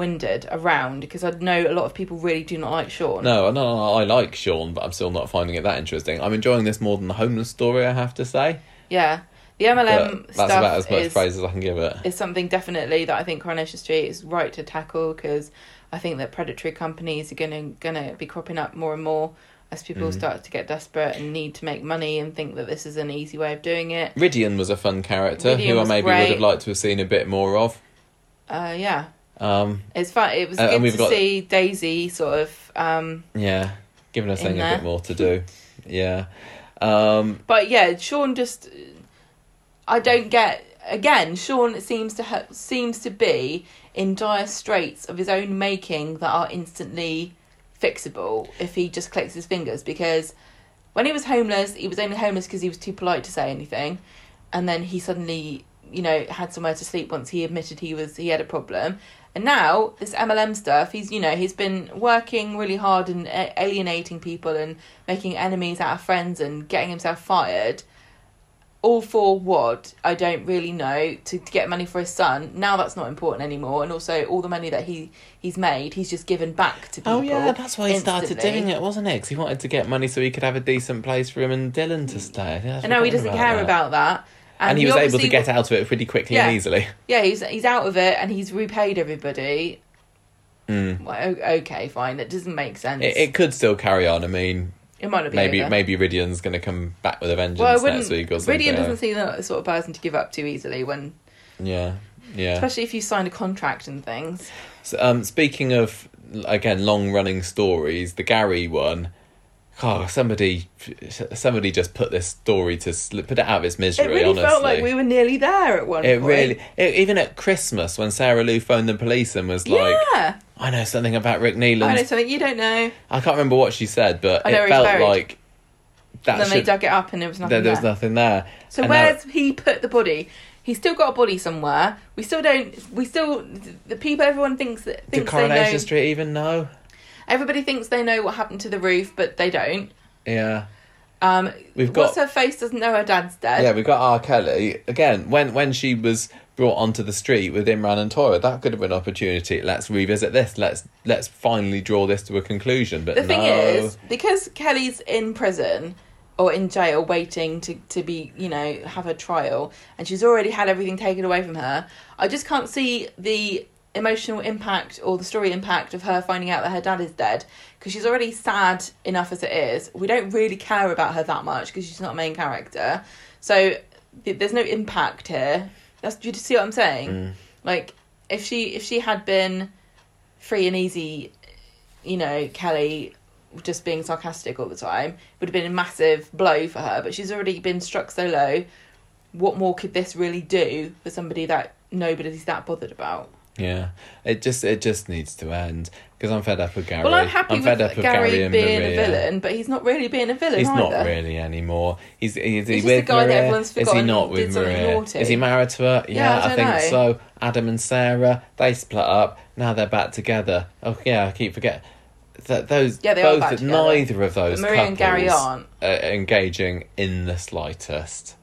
winded around because I know a lot of people really do not like Sean.
No, no, no, I like Sean, but I'm still not finding it that interesting. I'm enjoying this more than the homeless story. I have to say.
Yeah. The MLM
But
that's
about as much
is,
praise as I can give it. it.
is something definitely that I think Coronation Street is right to tackle because I think that predatory companies are gonna gonna be cropping up more and more as people
Mm-hmm.
start to get desperate and need to make money and think that this is an easy way of doing it.
Ridian was a fun character who I maybe would have liked to have seen a bit more of.
Uh, yeah,
Um,
it's fun. It was
Uh,
good to
got-
see Daisy sort of. Um,
yeah, giving us a
there.
bit more to do. Yeah. Um,
But yeah, Sean just I don't get again, Sean seems to ha- seems to be in dire straits of his own making that are instantly fixable if he just clicks his fingers because when he was homeless, he was only homeless because he was too polite to say anything and then he suddenly, you know, had somewhere to sleep once he admitted he was he had a problem. And now this MLM stuff, he's you know he's been working really hard and uh, alienating people and making enemies out of friends and getting himself fired. All for what I don't really know to, to get money for his son. Now that's not important anymore, and also all the money that he he's made, he's just given back to people.
oh yeah, that's why he started
instantly.
doing it, wasn't it? Because he wanted to get money so he could have a decent place for him and Dylan to stay.
And now he doesn't care
that.
about that.
And, he was able to get out of it pretty quickly
Yeah.
and easily.
Yeah, he's he's out of it and he's repaid everybody.
Mm.
Well, okay, fine. That doesn't make sense.
It, it could still carry on. I mean,
It might not be
maybe
over.
maybe Ridian's going to come back with a vengeance
Well,
next week or something.
Ridian doesn't seem like the sort of person to give up too easily when,
Yeah, yeah.
especially if you signed a contract and things.
So, um, speaking of again long running stories, the Gary one. Oh, somebody, somebody just put this story to put it out of its misery.
It really
honestly,
felt like we were nearly there at one point.
It
point.
really, it, even at Christmas when Sarah Lou phoned the police and was like,
yeah.
"I know something about Rick Neelan."
I know something you don't know.
I can't remember what she said, but it felt like that
and then they dug it up and there was nothing
There, there was nothing there.
So
And now-
where's he put the body? He's still got a body somewhere. We still don't. We still the people. Everyone thinks that
Did
thinks they know.
Coronation Street even know?
Everybody thinks they know what happened to the roof, but they don't.
Yeah.
Um,
We've
what's
got-
her face doesn't know her dad's dead.
Yeah, we've got R. Kelly again. When when she was brought onto the street with Imran and Toyah, that could have been an opportunity. Let's revisit this. Let's let's finally draw this to a conclusion. But
the thing
no.
is, because Kelly's in prison or in jail waiting to, to be, you know, have a trial, and she's already had everything taken away from her, I just can't see the emotional impact or the story impact of her finding out that her dad is dead because she's already sad enough as it is. We don't really care about her that much because she's not a main character. So th- there's no impact here. That's do you see what I'm saying?
Mm.
Like if she if she had been free and easy, you know, Kelly just being sarcastic all the time would have been a massive blow for her. But she's already been struck so low. What more could this really do for somebody that nobody's that bothered about?
Yeah, it just it just needs to end because I'm fed up with Gary.
Well, I'm happy
fed
with
up with
Gary,
Gary and
being
Maria.
a villain, but he's not really being a villain
He's
either.
not really anymore. He's
He's just
with
a guy that
Maria? is he not with Maria?
naughty.
Is he married to her?
Yeah, I
I, think
know.
so. Adam and Sarah they split up. Now they're back together. Oh yeah, I keep forgetting. That those
Yeah, they are
both
back
neither of those
But Maria and Gary aren't.
are engaging in the slightest.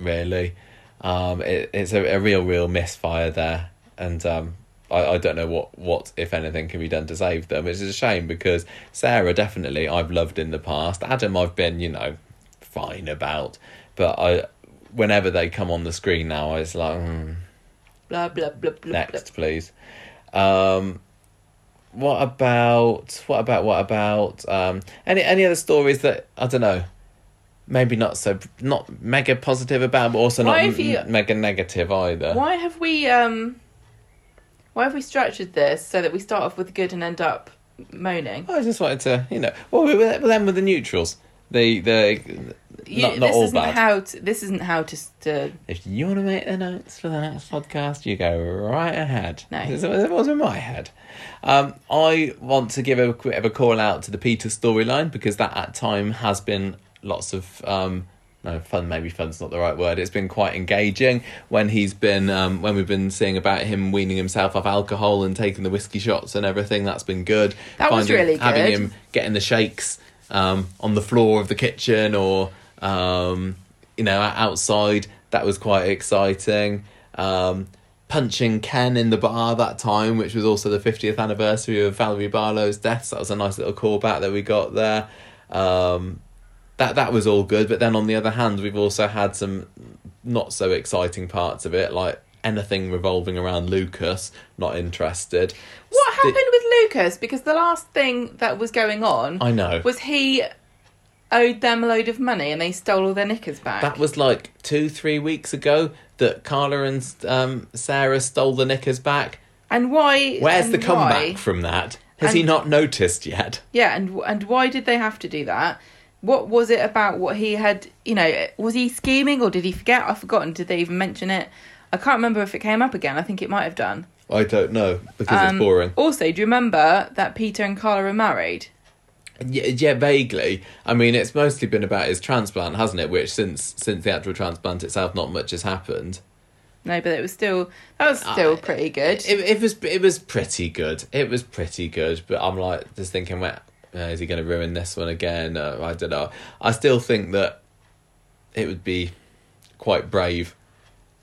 Really, um, it, it's a, a real, real misfire there, and um, I, I don't know what, what, if anything, can be done to save them. It's a shame because Sarah, definitely, I've loved in the past. Adam, I've been, you know, fine about. But I, whenever they come on the screen now, it's like, hmm,
Blah blah blah blah.
next, please. Um, what about, what about, what about, um, any, any other stories that, I don't know, maybe not so, not mega positive about, but also
Why
not
you-
mega negative either?
Why have we um? Why have we structured this so that we start off with good and end up moaning?
I just wanted to, you know, well, we were then with the neutrals. they the
You-
not not
this
all
isn't
bad.
how to, this isn't how to, to
if you want to make the notes for the next podcast, you go right ahead.
No.
it was in my head. Um, I want to give a quick bit of a call out to the Peter storyline because that at time has been lots of um, no fun. Maybe fun's not the right word. It's been quite engaging when he's been um, when we've been seeing about him weaning himself off alcohol and taking the whiskey shots and everything. That's been good.
That was really good having
him getting the shakes um, on the floor of the kitchen or um, you know outside. That was quite exciting. Um, punching Ken in the bar that time, which was also the 50th anniversary of Valerie Barlow's death. So that was a nice little callback that we got there. Um, that that was all good. But then on the other hand, we've also had some not so exciting parts of it, like anything revolving around Lucas. Not interested.
What
Sti-
happened with Lucas? Because the last thing that was going on
I know.
was he owed them a load of money and they stole all their knickers back.
That was like two, three weeks ago that Carla and um, Sarah stole the knickers back.
and why?
Where's
and
the comeback
why-
from that? Has he not noticed yet?
Yeah, and and why did they have to do that? What was it about what he had? You know, was he scheming or did he forget? I've forgotten. Did they even mention it? I can't remember if it came up again. I think it might have done.
I don't know because
Um,
it's boring.
Also, do you remember that Peter and Carla are married?
Yeah, yeah, vaguely. I mean, it's mostly been about his transplant, hasn't it? Which since since the actual transplant itself, not much has happened.
No, but it was still that was still
Uh,
pretty good.
It, it was it was pretty good. It was pretty good. But I'm like just thinking, well, uh, is he going to ruin this one again? Uh, I don't know. I still think that it would be quite brave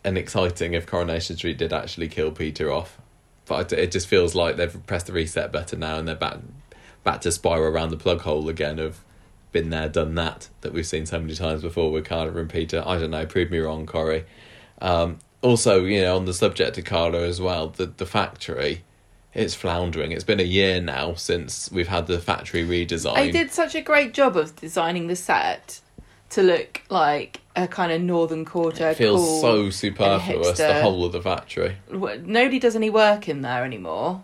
and exciting if Coronation Street did actually kill Peter off. But it just feels like they've pressed the reset button now and they're back back to spiral around the plug hole again of been there, done that that we've seen so many times before with Carla and Peter. I don't know. Prove me wrong, Corrie. Um, also, you know, on the subject of Carla as well, the the factory, it's floundering. It's been a year now since we've had the factory redesign.
They did such a great job of designing the set to look like a kind of northern quarter.
It feels
cool
so superfluous. The whole of the factory.
nobody does any work in there anymore,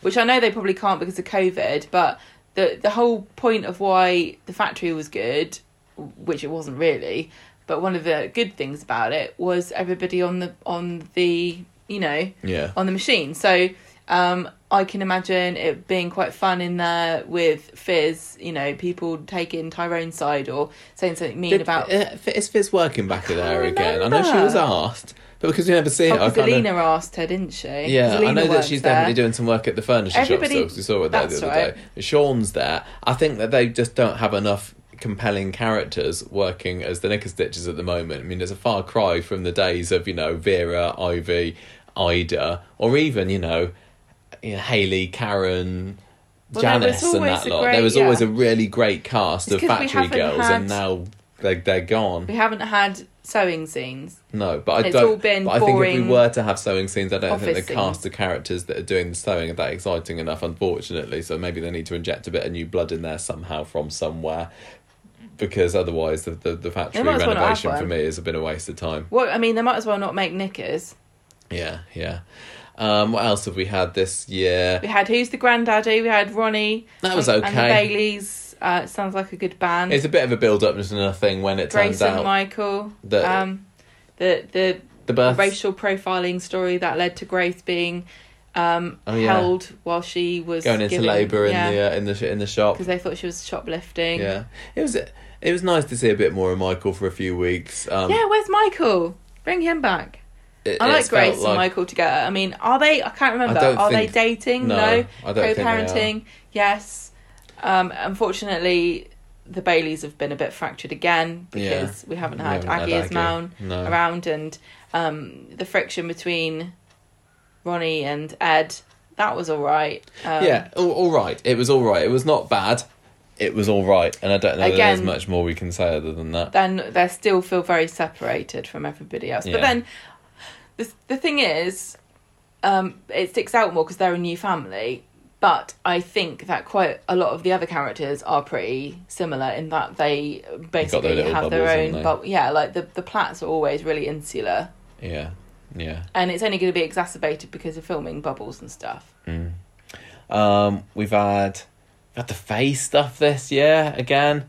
which I know they probably can't because of COVID. But the the whole point of why the factory was good, which it wasn't really, but one of the good things about it was everybody on the on the you know
Yeah.
on the machine. So um, I can imagine it being quite fun in there with Fizz. You know, people taking Tyrone's side or saying something mean
Did,
about.
uh, is Fizz working back in there again? I know she was asked, but because we never see it,
Oh,
I
because
kind
Alina asked her, didn't she?
Yeah, I know that she's
there.
definitely doing some work at the furniture
Everybody-
shop. So we saw her there
that's
the other
right.
day. Sean's there. I think that they just don't have enough compelling characters working as the knicker stitches at the moment. I mean, there's a far cry from the days of you know Vera, Ivy, Ida, or even you know, you know Hayley, Karen.
Well,
Janice and that lot.
great-
there was always a really great cast
It's
of factory girls,
had-
and now they're, they're gone.
We haven't had sewing scenes.
No, but I
It's
don't.
all been
but I think if we were to have sewing scenes, I don't think the cast of characters that are doing the sewing are that exciting enough, unfortunately. So maybe they need to inject a bit of new blood in there somehow from somewhere, because otherwise the the, the factory
well
renovation for me has been a waste of time.
Well, I mean, they might as well not make knickers.
Yeah, yeah. Um, what else have we had this year?
We had Who's the Granddaddy? We had Ronnie.
That was
and, And the
okay.
Baileys. Uh, sounds like a good band.
It's a bit of a build up to thing when it
Grace
turns
and
out
Michael.
that-
um, the the
the birth.
racial profiling story that led to Grace being um,
Oh, yeah.
held while she was
going into
giving-
labour in
yeah,
the uh, in the in the shop.
because they thought she was shoplifting.
Yeah, it was it was nice to see a bit more of Michael for a few weeks. Um,
Yeah, where's Michael? Bring him back.
It-
I like Grace and Michael together. I mean, are they? I can't remember.
don't
are
think-
they dating?
No,
No.
I don't think they are.
Co-parenting? Yes. Um, unfortunately, the Baileys have been a bit fractured again
Yeah.
because we haven't
We
had
haven't had
Aggie as
No.
around, and um, the friction between Ronnie and Ed. That was all right. Um,
yeah, all, all right. It was all right. It was not bad. It was all right, and I don't know that there's much more we can say other than that.
Then they still feel very separated from everybody else.
Yeah.
But then the the thing is, um, it sticks out more because they're a new family. But I think that quite a lot of the other characters are pretty similar in that they basically
little
have their
bubbles,
own. But yeah, like the the Platts are always really insular,
Yeah, yeah.
and it's only going to be exacerbated because of filming bubbles and stuff.
Um, we've had we've had the Faye stuff this year again.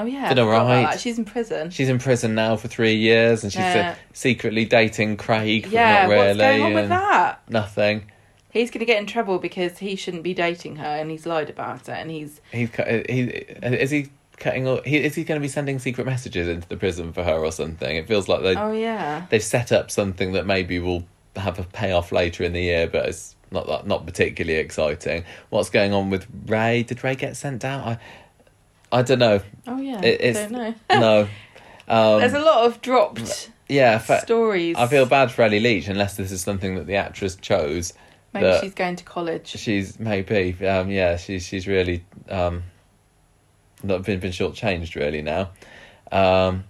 Oh yeah,
Did
forgot
alright.
She's in prison.
She's in prison now for three years, and she's uh,
Yeah.
secretly dating Craig.
Yeah,
not really,
what's going on with that?
Nothing.
He's going to get in trouble because he shouldn't be dating her, and he's lied about it, and he's
He's cu- he is he cutting. all- He is he going to be sending secret messages into the prison for her or something? It feels like they
oh yeah.
they've set up something that maybe will have a payoff later in the year, but it's not that not particularly exciting. What's going on with Ray? Did Ray get sent out? I I don't know.
Oh yeah,
It-
I
it's-
don't know.
No. Um,
There's a lot of dropped
yeah, fa-
stories.
I feel bad for Ellie Leach unless this is something that the actress chose.
maybe she's going to college.
She's maybe, um, yeah, she's she's really um, not been been shortchanged really now. Um,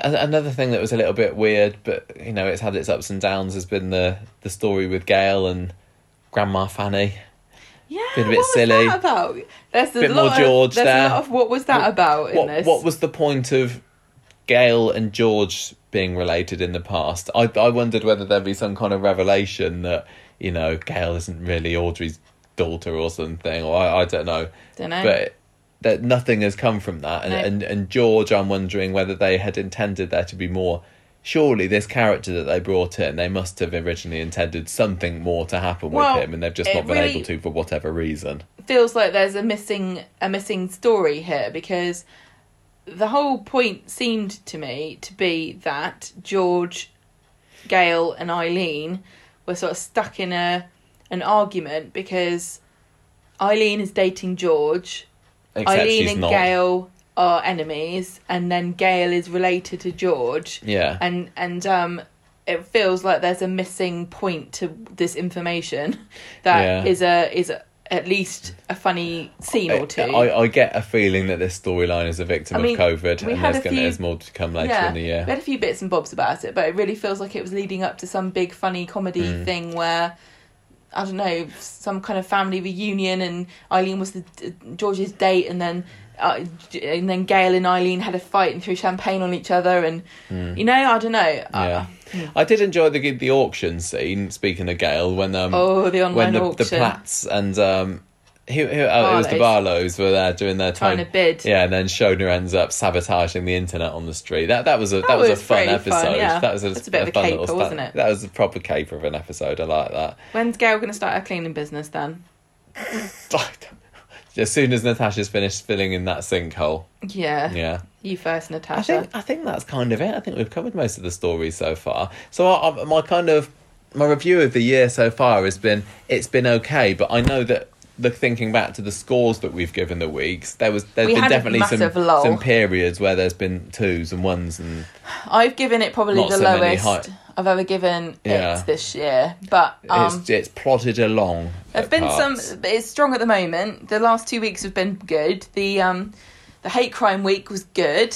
another thing that was a little bit weird, but you know, it's had its ups and downs. Has been the the story with Gail and Grandma Fanny.
Yeah,
Been a bit
what was
silly.
that about? There's a
Bit
lot
more
of,
George
there's
there.
of what was that about in
What
this?
what was the point of Gail and George being related in the past? I I wondered whether there'd be some kind of revelation that you know Gail isn't really Audrey's daughter or something, or I, I don't know.
Don't know.
but that nothing has come from that and,
No.
and and George I'm wondering whether they had intended there to be more surely this character that they brought in they must have originally intended something more to happen
Well,
with him and they've just not been
really-
able to for whatever reason.
feels like there's a missing a missing story here because the whole point seemed to me to be that George, Gail, and Eileen were sort of stuck in a an argument because Eileen is dating George,
except
Eileen
she's
and
not.
Gail are enemies, and then Gail is related to George,
yeah
and and um. It feels like there's a missing point to this information that is
Yeah.
a is a, at least a funny scene or two.
I, I get a feeling that this storyline is a victim
I mean,
of COVID and there's, gonna,
few-
there's more to come later
yeah,
in the year
we had a few bits and bobs about it, but it really feels like it was leading up to some big funny comedy
Mm.
thing where I don't know some kind of family reunion, and Eileen was the George's date, and then. Uh, and then Gail and Eileen had a fight and threw champagne on each other, and you know, I don't know.
Mm. yeah
Uh,
I did enjoy the the auction scene speaking of Gail when um
oh, the online
when the, the Platts and um, who, who, oh, it was the Barlows were there doing their
trying
time.
to bid.
Yeah, and then Shona ends up sabotaging the internet on the street. That that was a that,
That
was, a fun episode.
fun, yeah.
That was a,
That's a bit of a
fun
caper,
little
wasn't it?
That was a proper caper of an episode. I like that.
When's Gail going to start her cleaning business then?
as soon as Natasha's finished filling in that sinkhole,
Yeah,
yeah.
you first, Natasha.
I
Natasha.
think I think that's kind of it. I think we've covered most of the stories so far. So I, I, my kind of my review of the year so far has been it's been okay, but I know that the thinking back to the scores that we've given the weeks, there was there's
We
been definitely some
lull.
some periods where there's been twos and ones and
I've given it probably
Not
the
so many
lowest
high-
I've ever given
Yeah.
it this year, but um,
it's it's plodded along.
there've been
parts.
some. It's strong at the moment. The last two weeks have been good. The um, the hate crime week was good.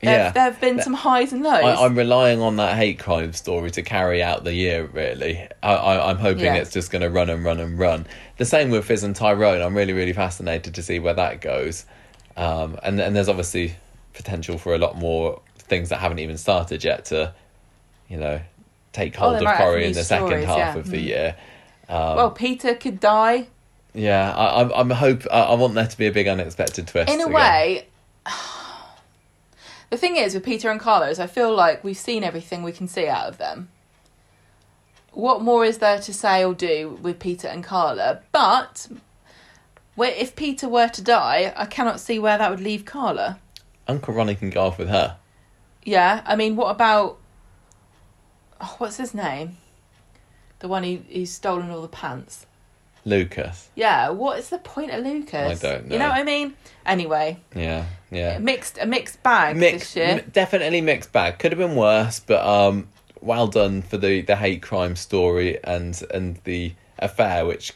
There,
Yeah.
there have been some highs and lows.
I, I'm relying on that hate crime story to carry out the year. Really, I, I, I'm hoping
Yeah.
it's just going to run and run and run. The same with Fizz and Tyrone. I'm really, really fascinated to see where that goes. Um, and and there's obviously potential for a lot more things that haven't even started yet to, you know, take
Oh,
hold
they
of
might
Corrie in the second half
yeah.
of the
Mm.
year. Um,
well, Peter could die.
yeah, I, I'm, I'm hope. I, I want there to be a big unexpected twist.
In a
again.
way, the thing is with Peter and Carla is I feel like we've seen everything we can see out of them. What more is there to say or do with Peter and Carla? But where if Peter were to die, I cannot see where that would leave Carla.
Uncle Ronnie can go off with her.
Yeah, I mean, what about oh, what's his name? The one who who's stolen all the pants.
Lucas.
Yeah, what is the point of Lucas?
I don't know.
You know what I mean? Anyway,
Yeah, yeah.
mixed a mixed bag
mixed,
this year.
m- definitely mixed bag. Could have been worse, but um, well done for the the hate crime story and and the affair, which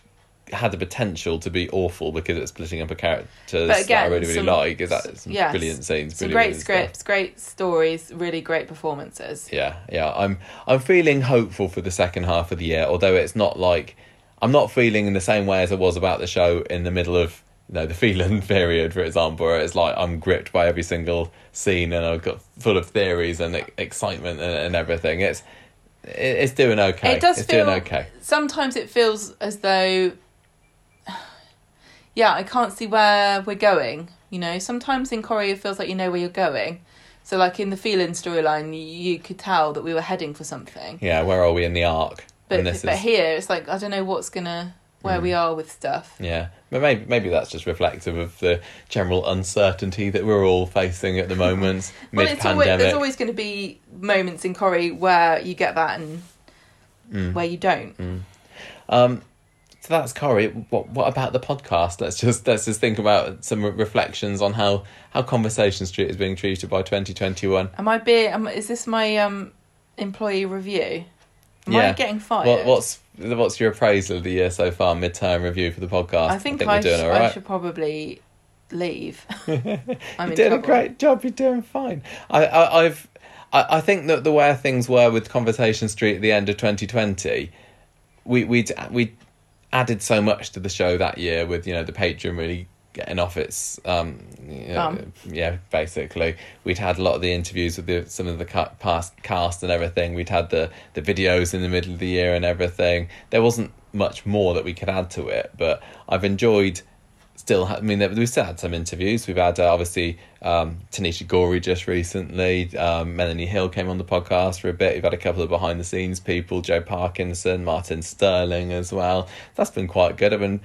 had the potential to be awful because it's splitting up a
character
that I really really
some-
like. Is that some
yes,
brilliant scenes,
Some
brilliant
great
stuff.
scripts, great stories, really great performances.
Yeah, yeah. I'm I'm feeling hopeful for the second half of the year, although it's not like I'm not feeling in the same way as I was about the show in the middle of you know the Phelan period, for example, where it's like I'm gripped by every single scene and I've got full of theories and excitement and, and everything. It's it's doing okay.
It does
it's
feel
doing okay.
sometimes it feels as though yeah, I can't see where we're going. You know, sometimes in Corrie it feels like you know where you're going. So like in the Phelan storyline, you, could tell that we were heading for something.
Yeah, where are we in the arc?
But but
is
here it's like I don't know what's gonna where
Mm.
we are with stuff.
yeah, but maybe maybe that's just reflective of the general uncertainty that we're all facing at the moment
Well,
mid
it's always,
pandemic.
there's always going to be moments in Corrie where you get that and
Mm.
where you don't.
Um, so that's Corrie. What what about the podcast? Let's just let's just think about some re- reflections on how how Conversation Street is being treated by twenty twenty one.
Am I being? Am, is this my um employee review? Am I getting fired?
What what's what's your appraisal of the year so far? Midterm review for the podcast.
I think, I,
doing
sh-
all
I should probably leave. I'm
doing
trouble.
a great job. You're doing fine. I, I I've I, I think that the way things were with Conversation Street at the end of twenty twenty, we we we added so much to the show that year with you know the Patreon really getting off its um you know, yeah basically. We'd had a lot of the interviews with the, some of the ca- past cast and everything. We'd had the the videos in the middle of the year and everything. There wasn't much more that we could add to it but I've enjoyed still I mean we've still had some interviews. We've had uh, obviously um Tanisha Gorey just recently um Melanie Hill came on the podcast for a bit. We've had a couple of behind the scenes people Joe Parkinson Martin Sterling as well. That's been quite good. I've been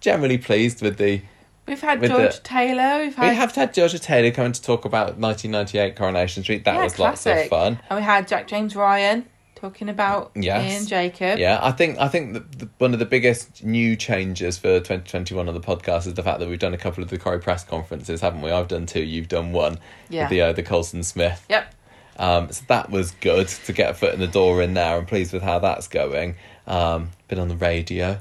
generally pleased with the
We've had George
the-
Taylor. We've had
we have had Georgia Taylor coming to talk about 1998 Coronation Street. That
yeah,
was lots of fun.
And we had Jack James Ryan talking about
Yes.
Ian Jacob.
Yeah, I think I think the, the, one of the biggest new changes for 2021 on the podcast is the fact that we've done a couple of the Corrie press conferences, haven't we? I've done two, you've done one.
Yeah.
The uh, the Colson Smith.
Yep.
Um, so that was good to get a foot in the door in there. I'm pleased with how that's going. Um, been on the radio.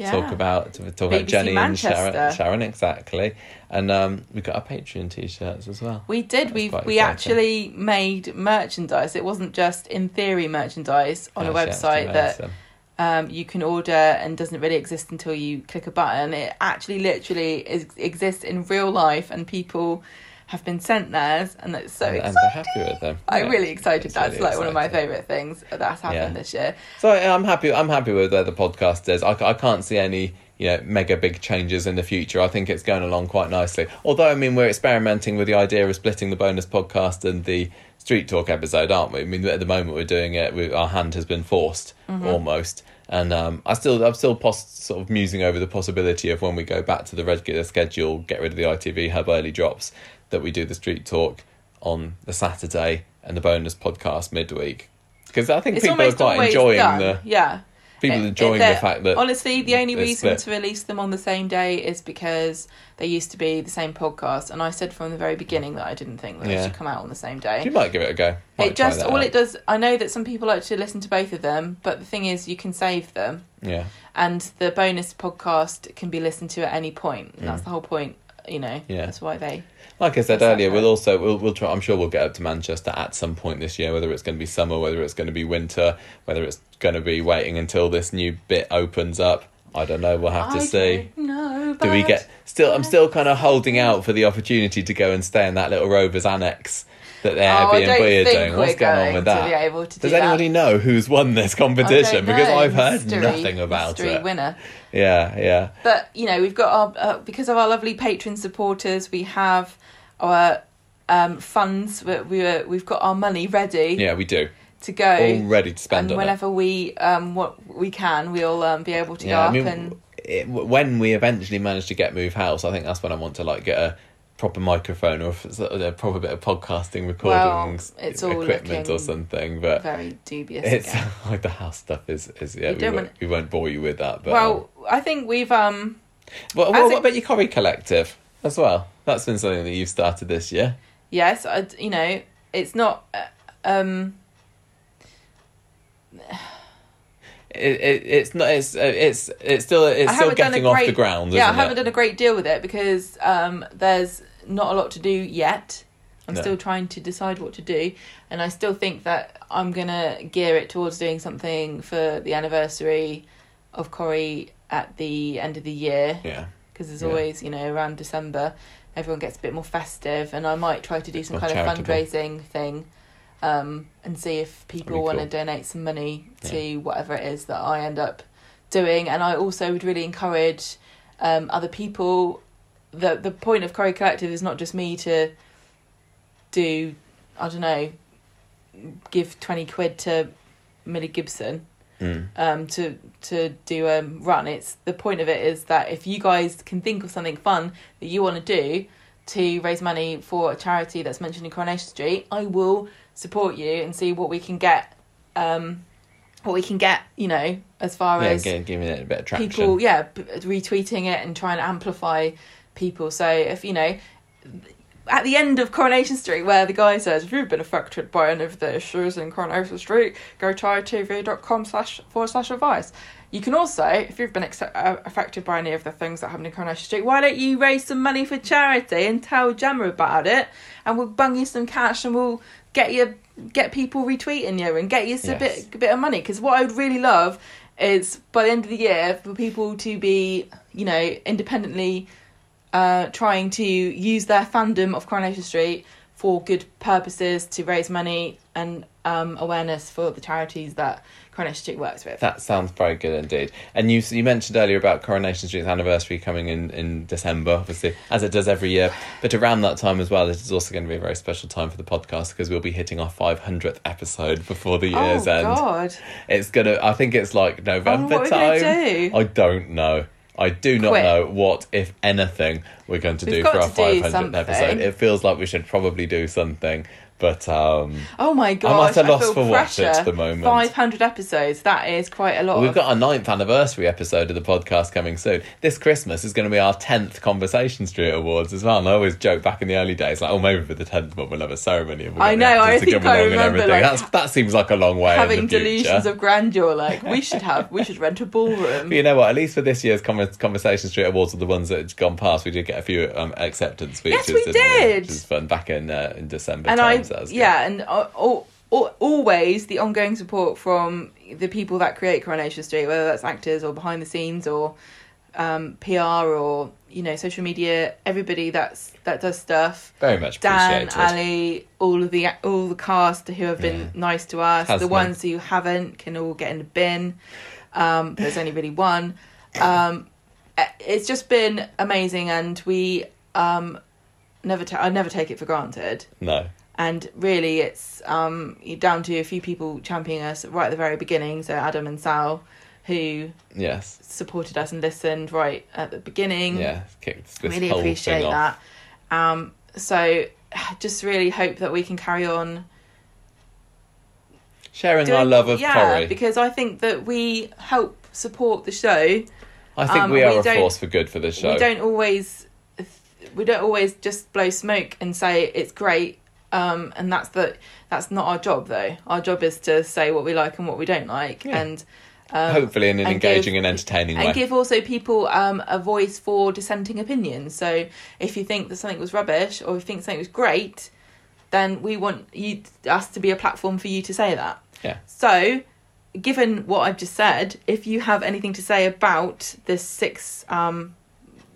Yeah.
Talk about to talk about
BBC
Jenny and Sharon, Sharon exactly, and um, we got our Patreon t-shirts as well.
We did. We we actually made merchandise. It wasn't just in theory merchandise on a
Actually, actually
website that um, you can order and doesn't really exist until you click a button. It actually literally is, exists in real life, and people have been sent theirs, and that's so
and, and
exciting.
they're happy with them.
I'm
Yeah.
really excited. That's
really
like one of my favourite things that's happened
Yeah.
this year.
So I- I'm happy. I'm happy with where the podcast is. I, I can't see any you know mega big changes in the future. I think it's going along quite nicely. Although I mean we're experimenting with the idea of splitting the bonus podcast and the street talk episode, aren't we? I mean at the moment we're doing it. We, our hand has been forced almost, and um, I still I'm still pos- sort of musing over the possibility of when we go back to the regular schedule, get rid of the ITV hub early drops, that we do the street talk on the Saturday and the bonus podcast midweek. Because I think
It's
people are quite enjoying
done.
the
yeah.
people
It-
enjoying the fact that
honestly the only reason
split.
to release them on the same day is because they used to be the same podcast and i said from the very beginning that i didn't think that
Yeah.
they should come out on the same day
you might give it a go. Might
it just all
out.
it does i know that some people like to listen to both of them but the thing is you can save them
Yeah,
and the bonus podcast can be listened to at any point and that's the whole point you know
Mm. Yeah.
that's why they
like I said earlier, we'll also we'll we'll try. I'm sure we'll get up to Manchester at some point this year. Whether it's going to be summer, whether it's going to be winter, whether it's going to be waiting until this new bit opens up. I don't know. We'll have to
I
see.
don't
Do we get still? I'm still kind of holding out for the opportunity to go and stay in that little Rovers annex that the
Oh,
Airbnb are doing. What's going on with that? Does anybody
that.
know who's won this competition? Because. I've heard
Mystery-
nothing about
mystery
it.
winner
Yeah, yeah.
But you know, we've got our uh, because of our lovely patron supporters, we have our um, funds. We, we were, we've got our money ready
Yeah, we do.
to go,
All ready to spend
and
on it.
whenever we um what we can, we'll um, be able to
Yeah,
go
I
up
mean,
and
it, when we eventually manage to get Move House, I think that's when I want to like get a proper microphone or of a proper bit of podcasting recording s-
it's all
equipment or something. But
very dubious.
it's
again.
like the house stuff is is yeah.
We
won't,
want-
we won't bore you with that. But
well, I think we've um
well, well,
it-
what about your Corrie Collective as well? That's been something that you've started this year.
yes, I, you know, it's not uh, um
It, it, it's not. It's uh, it's it's still it's still
haven't done a
getting off the ground.
Yeah, I haven't
it?
done a great deal with it because um, there's not a lot to do yet. I'm
No.
still trying to decide what to do, and I still think that I'm gonna gear it towards doing something for the anniversary of Corrie at the end of the year
Yeah.
because there's
Yeah.
always you know around December everyone gets a bit more festive, and I might try to do some kind of
charitable.
fundraising thing. Um, and see if people
That'd be
want to
cool.
donate some money to whatever it is that I end up doing. And I also would really encourage um, other people. The the point of Corrie Collective is not just me to do, I don't know, give twenty quid to Millie Gibson
Mm.
um, to to do a run. It's the point of it is that if you guys can think of something fun that you want to do to raise money for a charity that's mentioned in Coronation Street, I will support you and see what we can get. Um, what we can get, you know, as far
Yeah,
as
gi- giving it a bit of traction.
people, yeah, retweeting it and trying to amplify people. So if you know, at the end of Coronation Street, where the guy says, "If you've been affected by any of the issues in Coronation Street, go to itv.com slash forward slash advice." You can also, if you've been ex- uh, affected by any of the things that happened in Coronation Street, why don't you raise some money for charity and tell Gemma about it, and we'll bung you some cash and we'll get you get people retweeting you and get you some
Yes.
bit a bit of money. Because what I would really love is by the end of the year for people to be, you know, independently uh, trying to use their fandom of Coronation Street for good purposes to raise money and um, awareness for the charities that Coronation Street works with.
That sounds very good indeed. And you you mentioned earlier about Coronation Street's anniversary coming in in December, obviously, as it does every year. But around that time as well, it is also going to be a very special time for the podcast because we'll be hitting our 500th episode before the year's
oh
end.
God!
It's gonna. I think it's like November
what are we
time. I don't know. I do not
Quit.
know what, if anything, we're going to
We've
do for our 500th episode. It feels like we should probably do something, but um,
Oh my God!
I'm at a loss for what
pressure.
at the moment.
Five hundred episodes. That is quite a lot.
we've
of-
got our ninth anniversary episode of the podcast coming soon. This Christmas is going to be our tenth Conversation Street Awards as well. And I always joke back in the early days, like, oh, maybe for the tenth one we'll have a ceremony. And we'll
I know, I think I remember, like,
That's, that seems like a long way
having delusions of grandeur. Like we should have. We should rent a ballroom.
But you know what? At least for this year's Conversation Street Awards, or the ones that had gone past, we did get a few um, acceptance speeches.
Yes, we
didn't. Which was fun back in uh, in December.
and I,
times, that was good.
yeah, and uh, al- al- always the ongoing support from the people that create Coronation Street, whether that's actors or behind the scenes or um, PR or you know social media, everybody that's that does stuff.
very much
Dan. Ali, all of the all the cast who have been
Yeah.
nice to us.
Hasn't
the
it?
ones who haven't can all get in the bin. Um, there's only really one. Um, it's just been amazing, and we um, never. Ta- I never take it for granted.
No,
And really, it's um, down to a few people championing us right at the very beginning. So Adam and Sal, who
yes,
supported us and listened right at the beginning
yeah,
really appreciate that. Um, so just really hope that we can carry on
Sharing
doing
our love of
yeah,
Corrie.
because I think that we help support the show.
I think
um,
we are
we
a force for good for this show.
We don't always we don't always just blow smoke and say it's great. Um, and that's the that's not our job though. Our job is to say what we like and what we don't like,
Yeah.
and um,
Hopefully in an
and
engaging
give-
and entertaining
and
way.
And give also people um, a voice for dissenting opinions. So if you think that something was rubbish or if you think something was great, then we want you us to be a platform for you to say that.
Yeah.
So, given what I've just said, if you have anything to say about this six um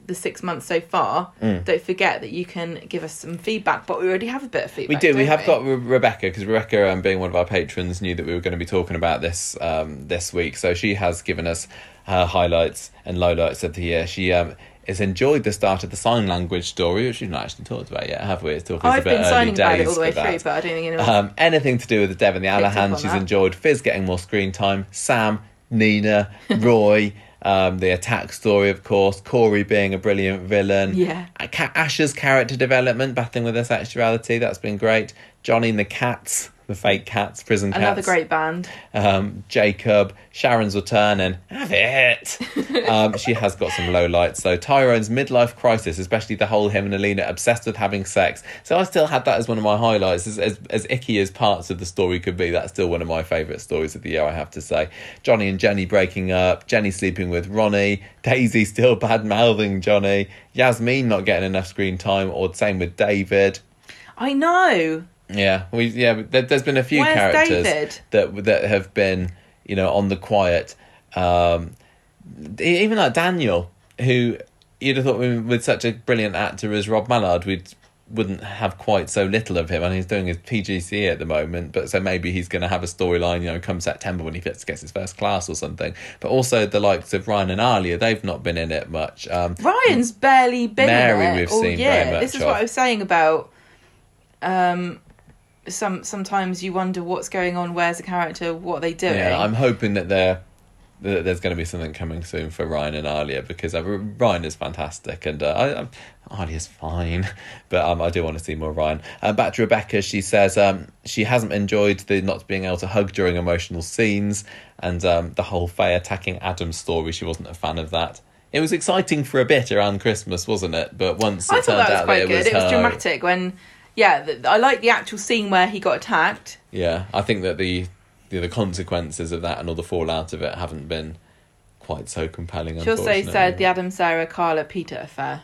the six months so far,
Mm.
don't forget that you can give us some feedback. But we already have a bit of feedback.
We do. We have got Re- Rebecca because Rebecca, um, being one of our patrons, knew that we were going to be talking about this um, this week. So she has given us her highlights and lowlights of the year. She um, has enjoyed the start of the sign language story, which we've not actually talked about yet, have we? It's talking
I've been signing about it all the way through, but I don't think anyone.
Um, anything to do with the Devon the
Alahan,
she's
that.
enjoyed. Fizz getting more screen time. Sam, Nina, Roy, um, the attack story, of course. Corey being a brilliant villain.
Yeah.
Asha's character development, battling with her sexuality, that's been great. Johnny and the cats, the fake cats, prison cats.
Another great band.
um, Jacob, Sharon's Return, and Have it. um, she has got some low lights though. Tyrone's midlife crisis, especially the whole him and Alina obsessed with having sex. So I still had that as one of my highlights. As, as, as icky as parts of the story could be, that's still one of my favourite stories of the year, I have to say. Johnny and Jenny breaking up, Jenny sleeping with Ronnie, Daisy still bad mouthing Johnny, Yasmeen not getting enough screen time, or same with David.
I know.
Yeah, we yeah. There, there's been a few
Where's
characters
David?
that that have been you know on the quiet. Um, even like Daniel, who you'd have thought with with such a brilliant actor as Rob Mallard, we wouldn't have quite so little of him. And he's doing his PGCE at the moment, but so maybe he's going to have a storyline, you know, come September when he gets gets his first class or something. But also the likes of Ryan and Alya, they've not been in it much. Um,
Ryan's barely been
Mary
in it
we've
all
seen
year.
very much
This is
of.
what I was saying about. Um, some sometimes you wonder what's going on. Where's the character? What are they doing?
Yeah, I'm hoping that they're that there's going to be something coming soon for Ryan and Alya because uh, Ryan is fantastic and uh, I, um, Alya's fine, but um, I do want to see more Ryan. Uh, back to Rebecca, she says um, she hasn't enjoyed the not being able to hug during emotional scenes and um, the whole Faye attacking Adam story. She wasn't a fan of that. It was exciting for a bit around Christmas, wasn't it? But once it
I thought
turned
that was
out
quite
that it
good.
was,
it was
her-
dramatic when. Yeah, th I like the actual scene where he got attacked.
Yeah, I think that the the, the consequences of that and all the fallout of it haven't been quite so compelling.
She also said the Adam, Sarah, Carla, Peter affair.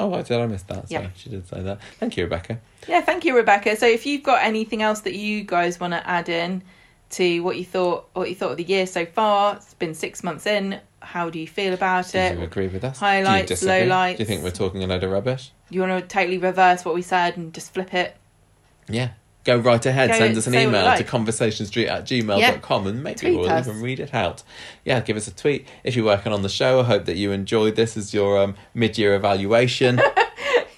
Oh, I did. I missed that. So
Yeah.
she did say that. Thank you, Rebecca.
Yeah, thank you, Rebecca. So if you've got anything else that you guys want to add in to what you thought, what you thought of the year so far, it's been six months in. How do you feel about
Do
it?
Do you agree with us?
highlights,
do disagree?
lowlights.
Do you think we're talking a load of rubbish?
You want to totally reverse what we said and just flip it?
Yeah. Go right ahead.
Go
Send us an
say what you
email to
like.
conversationstreet at gmail.com and maybe
Tweet
we'll
us.
even read it out. Yeah, give us a tweet. If you're working on the show, I hope that you enjoyed this as your um, mid year evaluation.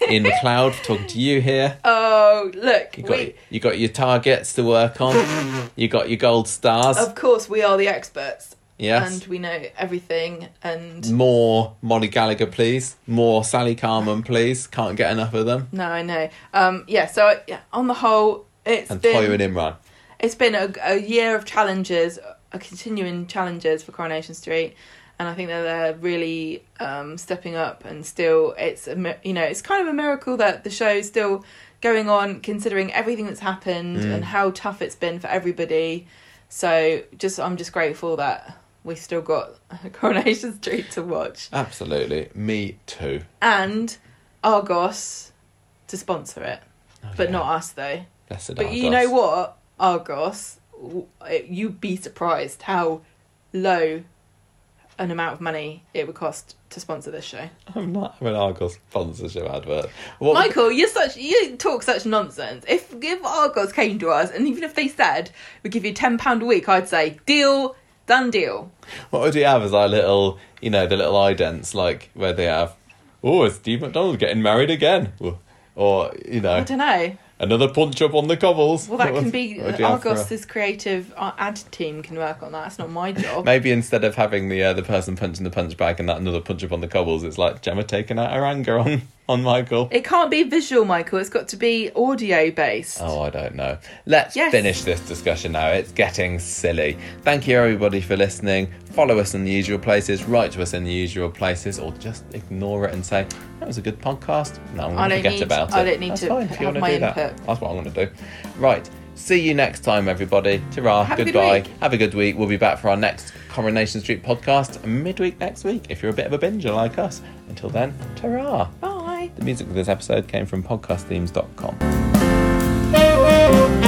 In the cloud, talking to you here.
Oh, look,
You got
we,
you got your targets to work on. You got your gold stars.
of course, we are the experts,
yes.
and we know everything. And
More Mollie Gallagher, please. More Sally Carman, please. Can't get enough of them.
no, I know. Um, yeah. So yeah, on the whole, it's
And
been
Toyah and Imran.
it's been a, a year of challenges, a continuing challenges for Coronation Street, and I think that they're really um, stepping up. And still, it's a, you know it's kind of a miracle that the show's still going on, considering everything that's happened
Mm.
and how tough it's been for everybody. So just I'm just grateful that we've still got Coronation Street to watch
Absolutely. Me too.
and Argos to sponsor it,
Oh,
but
yeah.
not us though.
Blessed
But you know what, Argos, you'd be surprised how low an amount of money it would cost to sponsor this show.
I'm not having Argos sponsorship advert. What,
Michael, you're such you talk such nonsense. If if Argos came to us and even if they said we give you ten pound a week, I'd say deal, done deal.
what would we have as our little, you know, the little idents, like where they have, oh, is Steve McDonald getting married again? Or, you know.
I don't know.
another punch up on the cobbles.
Well, that can be
What you have
Argos's creative uh, ad team can work on that. It's not my job.
Maybe instead of having the uh, the person punching the punch bag and that another punch up on the cobbles, it's like Gemma taking out her anger on, on Michael.
It can't be visual, Michael. It's got to be audio based.
Oh, I don't know. Let's
Yes.
finish this discussion now. It's getting silly. Thank you, everybody, for listening. Follow us in the usual places, write to us in the usual places, or just ignore it and say, that was a good podcast. No, I'm going to forget
need-
about it.
I don't need
That's
to
fine if you
have
want to
my
do that.
input.
That's what I'm going to do. Right. See you next time, everybody. Ta-ra.
Have a good
Goodbye. Have a good week. We'll be back for our next Coronation Street podcast midweek next week if you're a bit of a binger like us. Until then, ta-ra.
Bye.
The music for this episode came from podcastthemes.com.